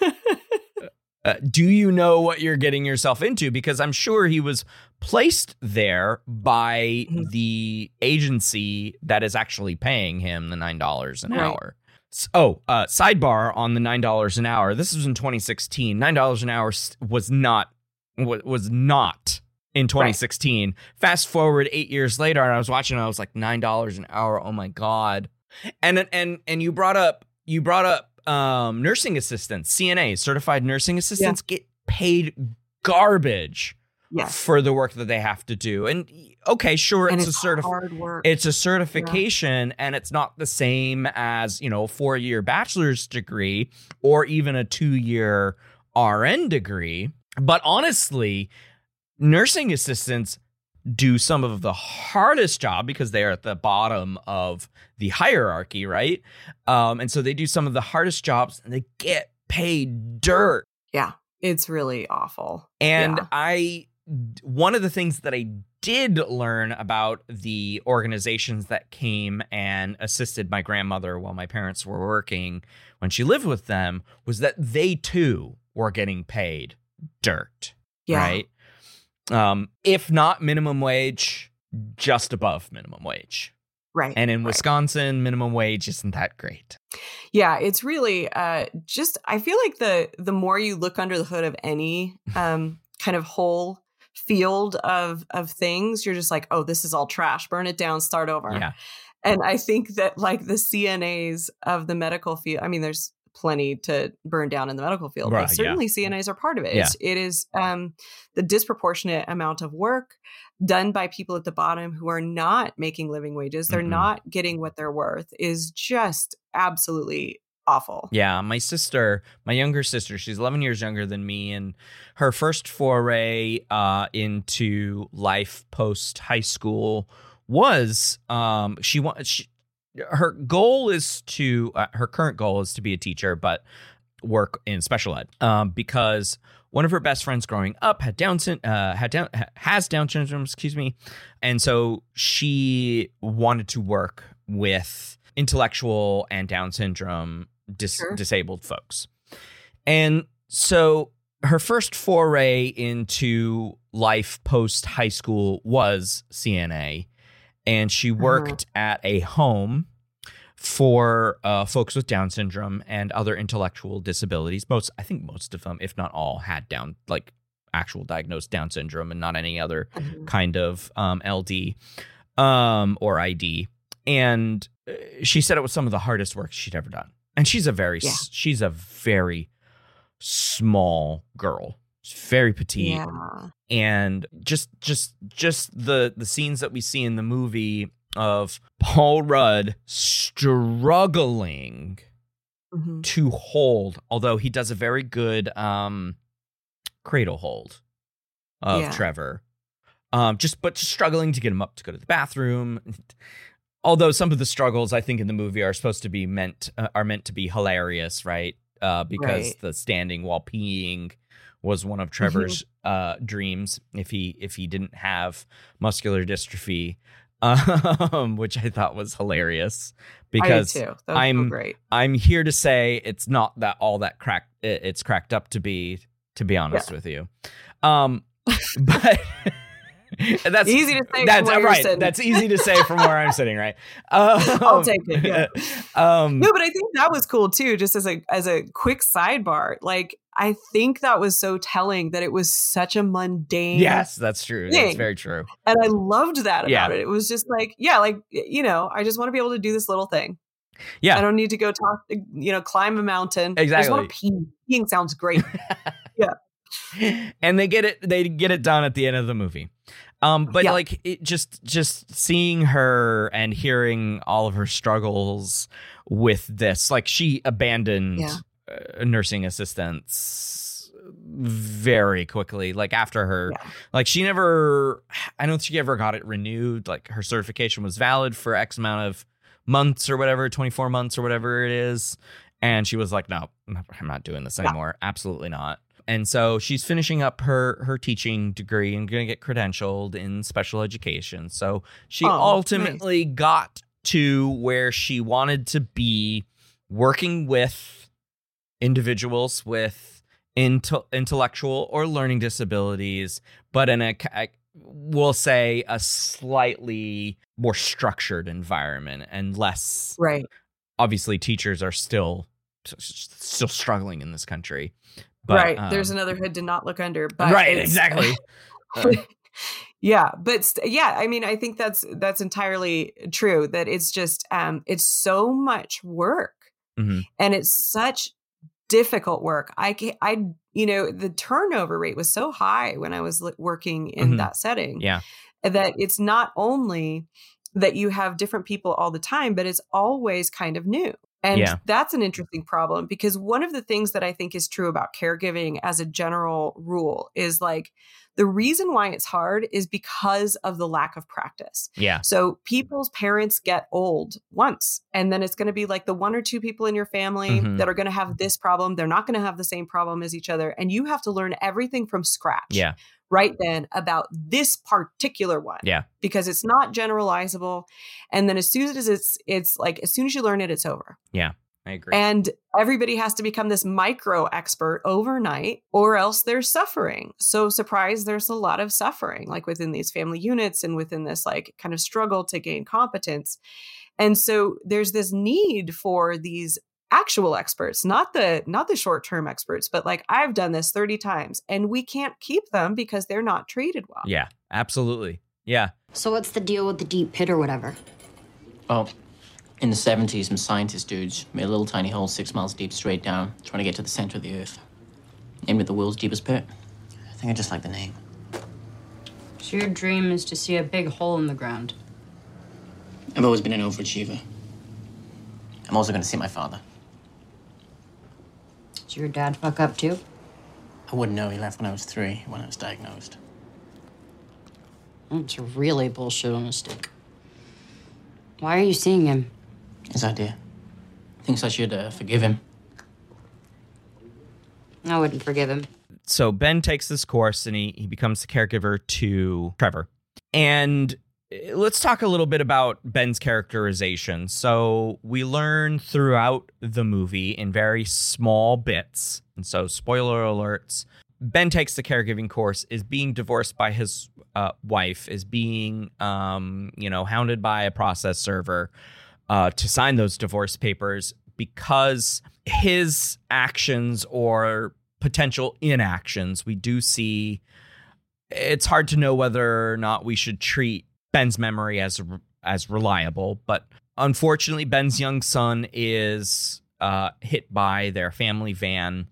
uh, do you know what you're getting yourself into? Because I'm sure he was placed there by Mhm. the agency that is actually paying him the nine dollars an Right. hour. Oh, uh, sidebar on the nine dollars an hour. This was in 2016. Nine dollars an hour was not was not in 2016. Fast forward eight years later, and I was watching. and I was like nine dollars an hour. Oh my god! And and and you brought up you brought up um, nursing assistants, CNAs, certified nursing assistants, get paid garbage yes. for the work that they have to do. And okay, sure, and it's, it's a certif- hard work. it's a certification and it's not the same as, you know, a four year bachelor's degree or even a two year RN degree. But honestly, nursing assistants do some of the hardest job because they are at the bottom of the hierarchy, right? Um, and so they do some of the hardest jobs and they get paid dirt. yeah. It's really awful. And Yeah. I, one of the things that I did learn about the organizations that came and assisted my grandmother while my parents were working when she lived with them was that they too were getting paid dirt, Yeah. right? Um, if not minimum wage, just above minimum wage. Right. And in right. Wisconsin, minimum wage isn't that great. Yeah, it's really uh just I feel like the the more you look under the hood of any um kind of whole field of of things, you're just like, "Oh, this is all trash. Burn it down, start over." Yeah. And I think that like the CNAs of the medical field, I mean there's plenty to burn down in the medical field, Right, but yeah. certainly CNAs are part of it. Yeah. It's, it is um the disproportionate amount of work done by people at the bottom who are not making living wages. They're Mhm. not getting what they're worth is just absolutely awful. Yeah, my sister, my younger sister, she's 11 years younger than me, and her first foray uh, into life post high school was um, she want she, her goal is to uh, her current goal is to be a teacher, but work in special ed um, because one of her best friends growing up had Down uh, had down has Down syndrome, excuse me, and so she wanted to work with intellectual and Down syndrome dis- Sure. disabled folks, and so her first foray into life post high school was CNA, and she worked at a home for uh, folks with Down syndrome and other intellectual disabilities. Most, I think, most of them, if not all, had Down like actual diagnosed Down syndrome and not any other Mhm. kind of um, LD um, or ID. And uh, she said it was some of the hardest work she'd ever done. And she's a very, Yeah. she's a very small girl. She's very petite Yeah. and just just just the the scenes that we see in the movie of Paul Rudd struggling Mhm. to hold although he does a very good um cradle hold of Yeah. Trevor um, just but just struggling to get him up to go to the bathroom. Although some of the struggles I think in the movie are supposed to be meant uh, are meant to be hilarious, right? Uh, because Right. the standing while peeing was one of Trevor's uh, dreams if he if he didn't have muscular dystrophy, um, which I thought was hilarious because I did too. That was so I'm great. I'm here to say it's not that all that crack it- it's cracked up to be to be honest with you. Um but that's Easy to say from That's right. That's easy to say from where I'm sitting, right? Um, I'll take it, yeah. um No, but I think that was cool too. Just as a as a quick sidebar, like I think that was so telling that it was such a mundane. yes, that's true. That's very true. and I loved that about Yeah. it. It was just like, yeah, like you know, I just want to be able to do this little thing. Yeah. I don't need to go talk, you know, climb a mountain. I just want to pee. Peeing sounds great. Yeah. And they get it they get it done at the end of the movie um but Yeah. like it just just seeing her and hearing all of her struggles with this like she abandoned Yeah. Nursing assistants very quickly like after her. Yeah. like she never i don't think she ever got it renewed. Like her certification was valid for x amount of months or whatever 24 months or whatever it is. And she was like no i'm not doing this anymore. Absolutely not. And so she's finishing up her her teaching degree and going to get credentialed in special education. So she Oh, ultimately got to where she wanted to be working with individuals with inte- intellectual or learning disabilities but in a I- we'll say a slightly more structured environment and less right. obviously teachers are still still struggling in this country but, right. There's um, another hood to not look under. But right exactly Uh, yeah but st- yeah i mean i think that's that's entirely true that it's just um it's so much work Mhm. and it's such difficult work i i you know the turnover rate was so high when i was working in Mhm. that setting Yeah. that it's not only that you have different people all the time but it's always kind of new and Yeah. that's an interesting problem because one of the things that I think is true about caregiving as a general rule is like the reason why it's hard is because of the lack of practice. yeah So people's parents get old once, and then it's going to be like the one or two people in your family Mhm. that are going to have this problem. They're not going to have the same problem as each other. And you have to learn everything from scratch yeah right then about this particular one Yeah. because it's not generalizable and then as soon as it's it's like as soon as you learn it it's over i agree. And everybody has to become this micro expert overnight or else they're suffering. So surprise there's a lot of suffering like within these family units and within this like kind of struggle to gain competence. And so there's this need for these actual experts not the not the short term experts but like i've done this 30 times and we can't keep them because they're not treated well. Yeah absolutely. Yeah. So what's the deal with the deep pit or whatever? Well, in the 70s, some scientist dudes made a little tiny hole six miles deep straight down, trying to get to the center of the Earth. Named it the world's deepest pit. I think I just like the name. So your dream is to see a big hole in the ground. I've always been an overachiever. I'm also going to see my father. Did your dad fuck up too? I wouldn't know. He left when I was three, when I was diagnosed. That's really bullshit on a stick. Why are you seeing him? His idea. Thinks I should uh, forgive him. I wouldn't forgive him. so Ben takes this course and he, he becomes the caregiver to Trevor. And uh, let's talk a little bit about Ben's characterization. So we learn throughout the movie in very small bits. And so, spoiler alerts Ben takes the caregiving course, is being divorced by his uh, wife, is being, um, you know, hounded by a process server uh, to sign those divorce papers because his actions or potential inactions, we do see it's hard to know whether or not we should treat Ben's memory as as reliable, but unfortunately Ben's young son is uh, hit by their family van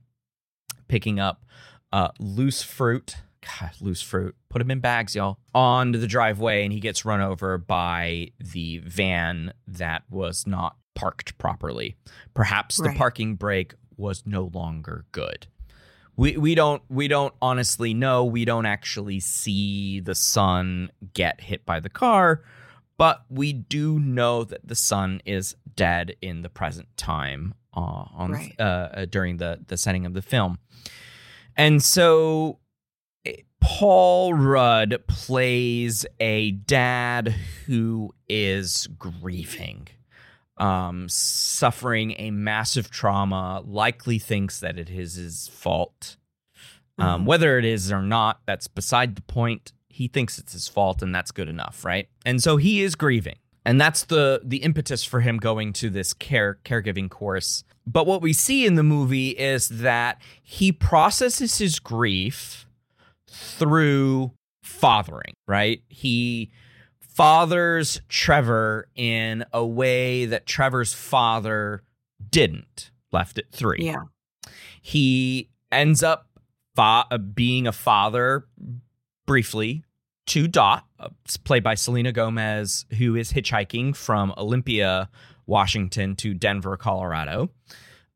picking up uh, loose fruit. God, loose fruit. Put him in bags, y'all. Onto the driveway, and he gets run over by the van that was not parked properly. Perhaps the parking brake was no longer good. we we don't we don't honestly know. We don't actually see the son get hit by the car, but we do know that the son is dead in the present time uh, on Right. uh, during the the setting of the film, and so Paul Rudd plays a dad who is grieving, um, suffering a massive trauma, likely thinks that it is his fault. Um, Mhm. Whether it is or not, that's beside the point. He thinks it's his fault, and that's good enough, right? And so he is grieving. And that's the the impetus for him going to this care caregiving course. But what we see in the movie is that he processes his grief through fathering, right? He fathers Trevor in a way that Trevor's father didn't, left at three. Yeah. He ends up fa- uh, being a father briefly to Dot, uh, played by Selena Gomez, who is hitchhiking from Olympia, Washington to Denver, Colorado.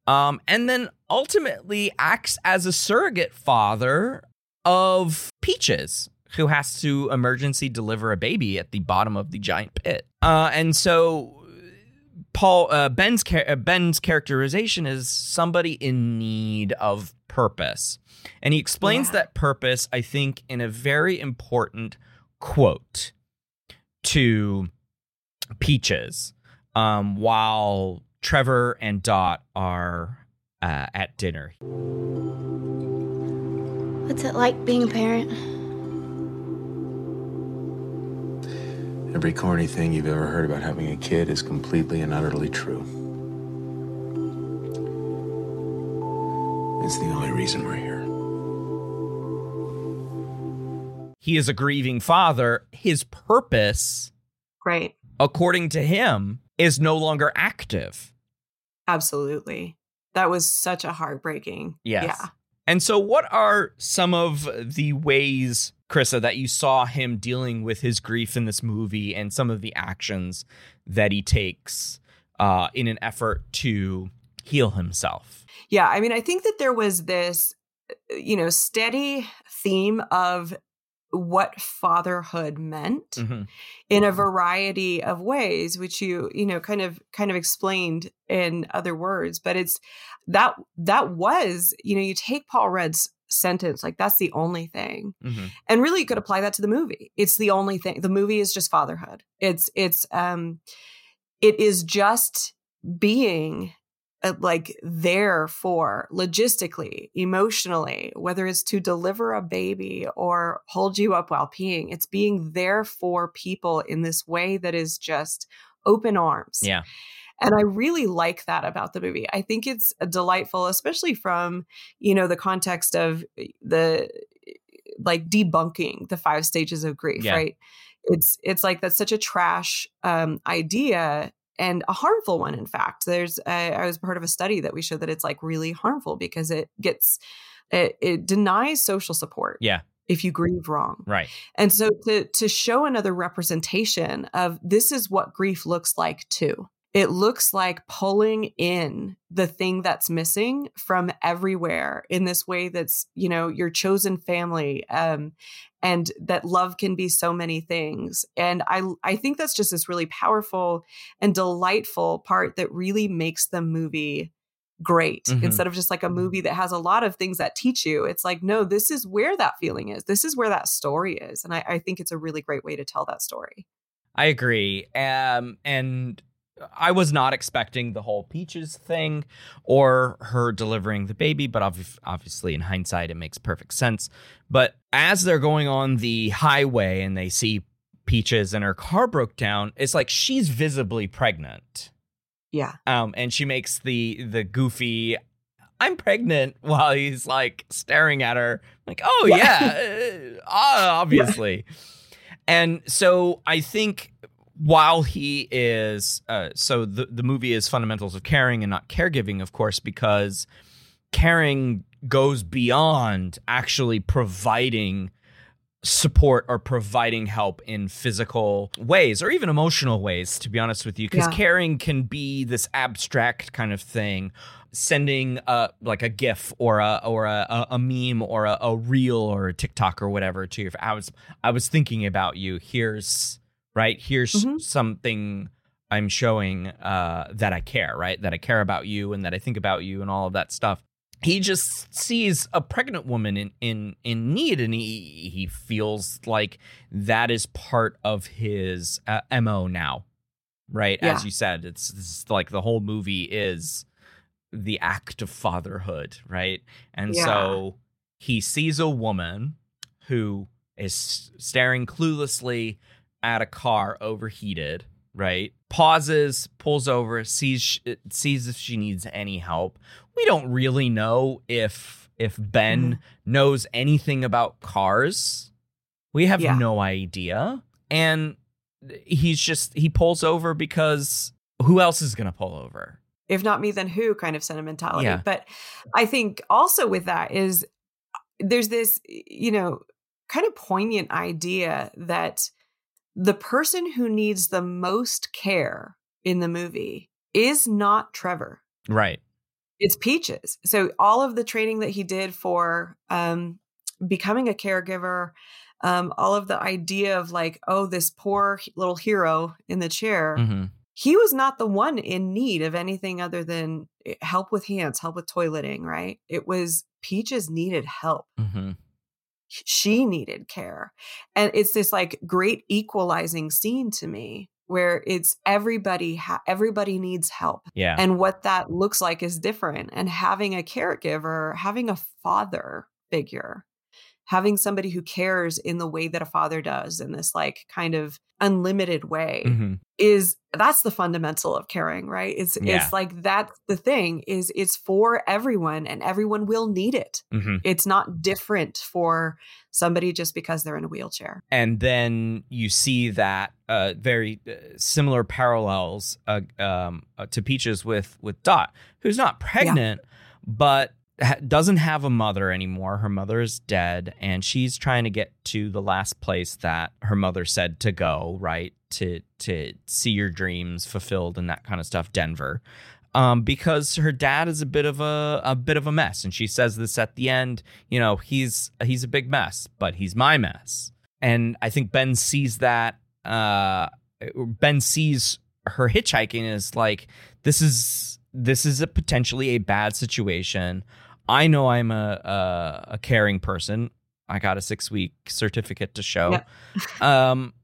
Um, and then ultimately acts as a surrogate father of Peaches, who has to emergency deliver a baby at the bottom of the giant pit. Uh, and so Paul uh, Ben's char- uh, Ben's characterization is somebody in need of purpose, and he explains Yeah. that purpose, I think, in a very important quote to Peaches, um, while Trevor and Dot are uh, at dinner. What's it like being a parent? Every corny thing you've ever heard about having a kid is completely and utterly true. It's the only reason we're here. He is a grieving father. His purpose, Right. according to him, is no longer active. Absolutely. That was such a heartbreaking. Yes. Yeah. And so, what are some of the ways, Crissa, that you saw him dealing with his grief in this movie and some of the actions that he takes uh, in an effort to heal himself? Yeah, I mean, I think that there was this, uh, you know, steady theme of what fatherhood meant Mhm. in a variety of ways, which you, you know, kind of kind of explained in other words. But it's that that was, you know, you take Paul Rudd's sentence, like that's the only thing. Mhm. and really you could apply that to the movie it's the only thing the movie is just fatherhood it's it's um it is just being uh, like there for logistically emotionally whether it's to deliver a baby or hold you up while peeing it's being there for people in this way that is just open arms Yeah. and I really like that about the movie. I think it's delightful, especially from, you know, the context of the like debunking the five stages of grief, Yeah. right? It's it's like that's such a trash um idea and a harmful one in fact. There's I was part of a study that we showed that it's like really harmful because it gets it, it denies social support Yeah. if you grieve wrong. Right. And so to to show another representation of this is what grief looks like too. It looks like pulling in the thing that's missing from everywhere in this way that's, you know, your chosen family um and that love can be so many things. And I I think that's just this really powerful and delightful part that really makes the movie great Mhm. instead of just like a movie that has a lot of things that teach you it's like no this is where that feeling is this is where that story is and i, I think it's a really great way to tell that story I agree. Um, and I was not expecting the whole Peaches thing or her delivering the baby, but obviously, in hindsight, it makes perfect sense. But as they're going on the highway and they see Peaches and her car broke down, it's like she's visibly pregnant. yeah Um, and she makes the the goofy I'm pregnant while he's like staring at her like, "Oh yeah, uh, obviously." And so I think while he is uh, so the the movie is fundamentals of caring and not caregiving, of course, because caring goes beyond actually providing support or providing help in physical ways or even emotional ways to be honest with you because Yeah. caring can be this abstract kind of thing sending a like a gif or a or a, a, a meme or a, a reel or a tiktok or whatever to your i was i was thinking about you here's right? Here's Mm-hmm. something i'm showing uh that i care right? That i care about you and that i think about you and all of that stuff. He just sees a pregnant woman in in in need and he he feels like that is part of his uh, mo now right? As you said it's, it's like the whole movie is the act of fatherhood right? And Yeah. so he sees a woman who is staring cluelessly at a car overheated right? Pauses pulls over sees sees if she needs any help. We don't really know if if ben mm-hmm. knows anything about cars. We have Yeah. no idea. And he's just he pulls over because who else is gonna pull over? If not me then who kind of sentimentality. Yeah. but i think also with that is uh, there's this you know kind of poignant idea that the person who needs the most care in the movie is not trevor right it's peaches so all of the training that he did for um becoming a caregiver um all of the idea of like oh this poor little hero in the chair mm-hmm. he was not the one in need of anything other than eh, help with hands, help with toileting, right? It was Peaches needed help. Mm-hmm. She needed care. And it's this like great equalizing scene to me where it's everybody ha- everybody needs help. Yeah. And what that looks like is different and having a caregiver, having a father figure, having somebody who cares in the way that a father does in this like kind of unlimited way Mm-hmm. is that's the fundamental of caring right it's Yeah. it's like that's the thing is it's for everyone and everyone will need it Mm-hmm. it's not different for somebody just because they're in a wheelchair and then you see that uh, very uh, similar parallels uh, um, uh, to Peaches with with Dot, who's not pregnant, but doesn't have a mother anymore. Her mother is dead, and she's trying to get to the last place that her mother said to go, right to to see your dreams fulfilled and that kind of stuff, Denver. Um, because her dad is a bit of a a bit of a mess, and she says this at the end. You know, he's he's a big mess, but he's my mess and I think Ben sees that. Uh, ben sees her hitchhiking is like this is this is a potentially a bad situation. I know I'm a a, a caring person. I got a six week certificate to show, um,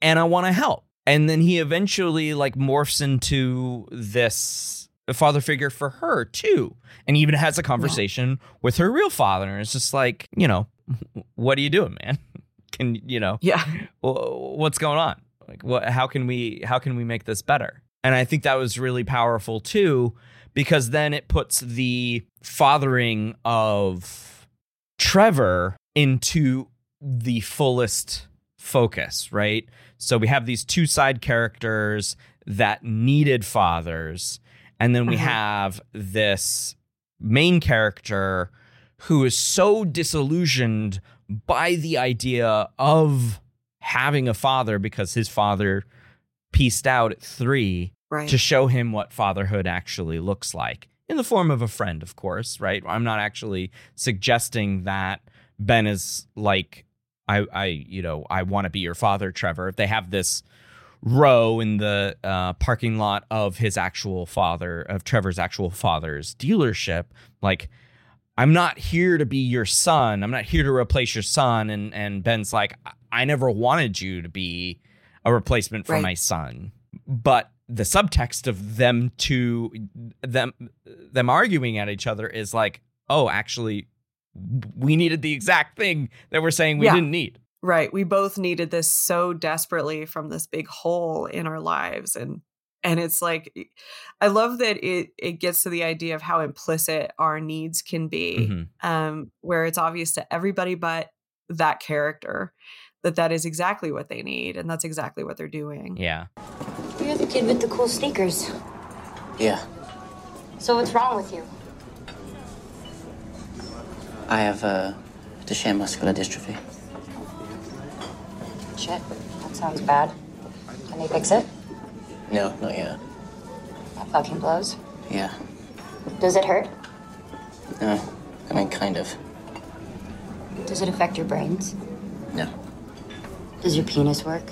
and I want to help. And then he eventually like morphs into this father figure for her too, and even has a conversation with her real father. And it's just like, you know, what are you doing, man? Can you know? Yeah. What's going on? Like, what? How can we? How can we make this better? And I think that was really powerful too, because then it puts the fathering of Trevor into the fullest focus, right? So we have these two side characters that needed fathers, and then we Uh-huh. have this main character who is so disillusioned by the idea of having a father because his father pieced out at three Right. to show him what fatherhood actually looks like in the form of a friend, of course, right? I'm not actually suggesting that Ben is like, I, I, you know, I want to be your father, Trevor. They have this row in the uh, parking lot of his actual father, of Trevor's actual father's dealership. Like, I'm not here to be your son. I'm not here to replace your son. And and Ben's like, I, never wanted you to be a replacement for Right. my son. But the subtext of them two them them arguing at each other is like, oh, actually, we needed the exact thing that we're saying we Yeah. didn't need. right we both needed this so desperately from this big hole in our lives and and it's like i love that it it gets to the idea of how implicit our needs can be Mhm. um where it's obvious to everybody but that character that that is exactly what they need and that's exactly what they're doing Yeah. You're the kid with the cool sneakers. Yeah, So what's wrong with you? I have uh, Duchenne muscular dystrophy. Shit, that sounds bad. Can they fix it? No, not yet. That fucking blows. Yeah. Does it hurt? No. I mean, kind of. Does it affect your brains? No. Does your penis work?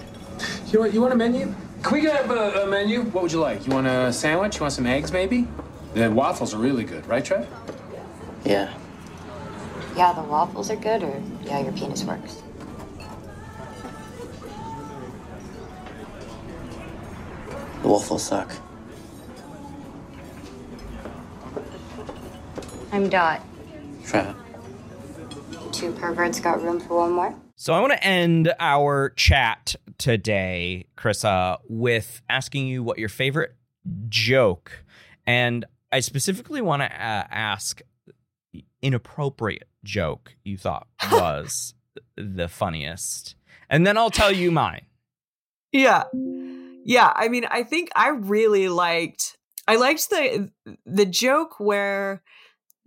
You want, you want a menu? Can we get a, a menu? What would you like? You want a sandwich? You want some eggs, maybe? The waffles are really good, right, Trev? Yeah. Yeah, the waffles are good, or yeah, your penis works. The waffles suck. I'm Dot. Trevor. Two perverts got room for one more? So I want to end our chat today, Crissa, with asking you what your favorite joke, and I specifically want to uh, ask inappropriate joke you thought was the funniest, and then I'll tell you mine. Yeah. Yeah, I mean, I think I really liked I liked the the joke where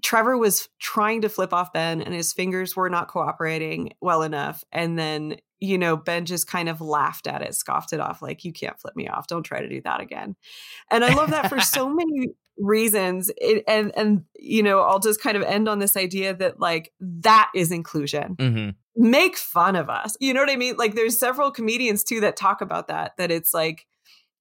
Trevor was trying to flip off Ben and his fingers were not cooperating well enough and then you know Ben just kind of laughed at it, scoffed it off like you can't flip me off. Don't try to do that again. And I love that for so many reasons it, and and you know I'll just kind of end on this idea that like that is inclusion Mm-hmm. make fun of us. You know what I mean? Like there's several comedians too that talk about that that it's like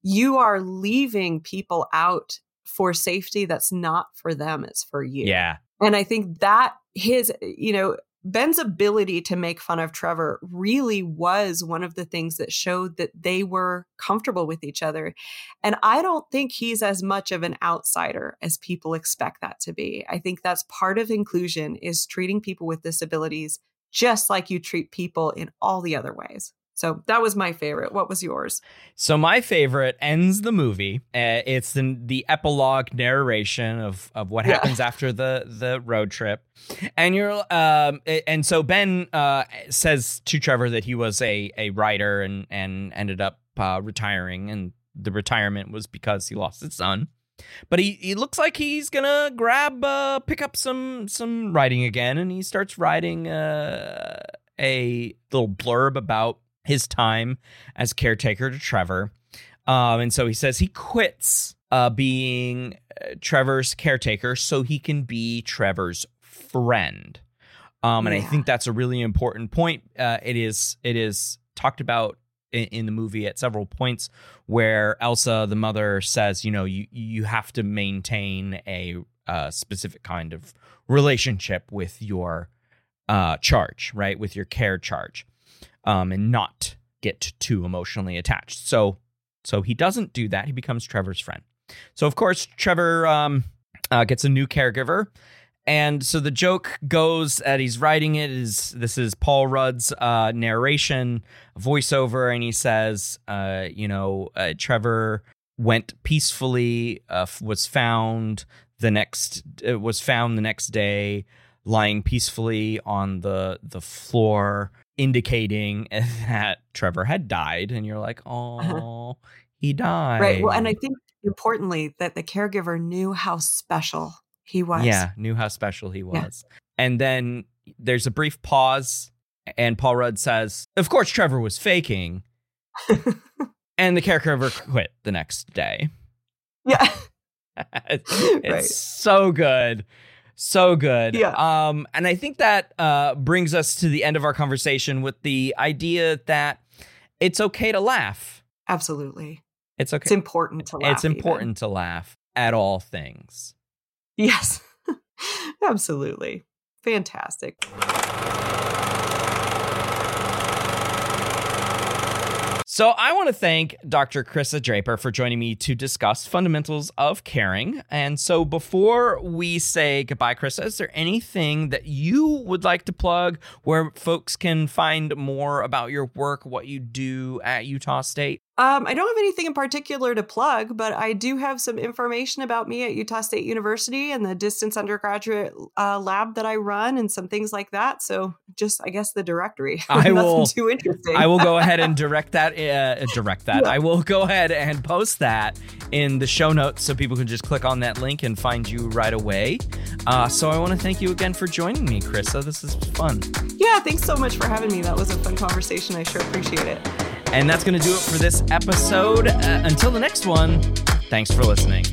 you are leaving people out for safety that's not for them, it's for you. Yeah. And I think that his, you know, Ben's ability to make fun of Trevor really was one of the things that showed that they were comfortable with each other. And I don't think he's as much of an outsider as people expect that to be. I think that's part of inclusion is treating people with disabilities just like you treat people in all the other ways. So that was my favorite. What was yours? So my favorite ends the movie. Uh, it's the, the epilogue narration of of what Yeah. happens after the the road trip, and you're um and so Ben uh says to Trevor that he was a a writer and and ended up uh, retiring, and the retirement was because he lost his son. But he, he looks like he's gonna grab uh pick up some some writing again, and he starts writing uh, a little blurb about his time as caretaker to Trevor. Um, and so he says he quits uh, being uh, Trevor's caretaker so he can be Trevor's friend. Um, and I think that's a really important point. Uh, it is it is talked about in, in the movie at several points where Elsa, the mother, says, you know, you you have to maintain a uh, specific kind of relationship with your uh, charge, right, with your care charge, um, and not get too emotionally attached. So so he doesn't do that. He becomes Trevor's friend. So of course Trevor um, uh, gets a new caregiver. And so the joke goes that he's writing it is this is Paul Rudd's uh, narration voiceover, and he says, uh, you know, uh, Trevor went peacefully, uh, was found the next uh, was found the next day, lying peacefully on the the floor, indicating that Trevor had died. And you're like, oh, he died, Right. Well, and I think importantly that the caregiver knew how special he was. Yeah, knew how special he was. And then there's a brief pause, and Paul Rudd says, Of course, Trevor was faking. and the caregiver quit the next day. Yeah. it's Right. so good. So good. Yeah. Um, and I think that uh, brings us to the end of our conversation with the idea that it's okay to laugh. Absolutely. It's okay. It's important to laugh. It's important to laugh at all things. Yes. Absolutely. Fantastic. So I want to thank Dr. Crissa Draper for joining me to discuss fundamentals of caring. And so before we say goodbye, Crissa, is there anything that you would like to plug where folks can find more about your work, what you do at Utah State? Um, I don't have anything in particular to plug, but I do have some information about me at Utah State University and the distance undergraduate uh, lab that I run and some things like that. So just, I guess, the directory. I will. too interesting. I will go ahead and direct that. Uh, direct that. I will go ahead and post that in the show notes so people can just click on that link and find you right away. Uh, so I want to thank you again for joining me, Crissa. This is fun. Yeah, thanks so much for having me. That was a fun conversation. I sure appreciate it. And that's going to do it for this episode. Uh, until the next one, thanks for listening.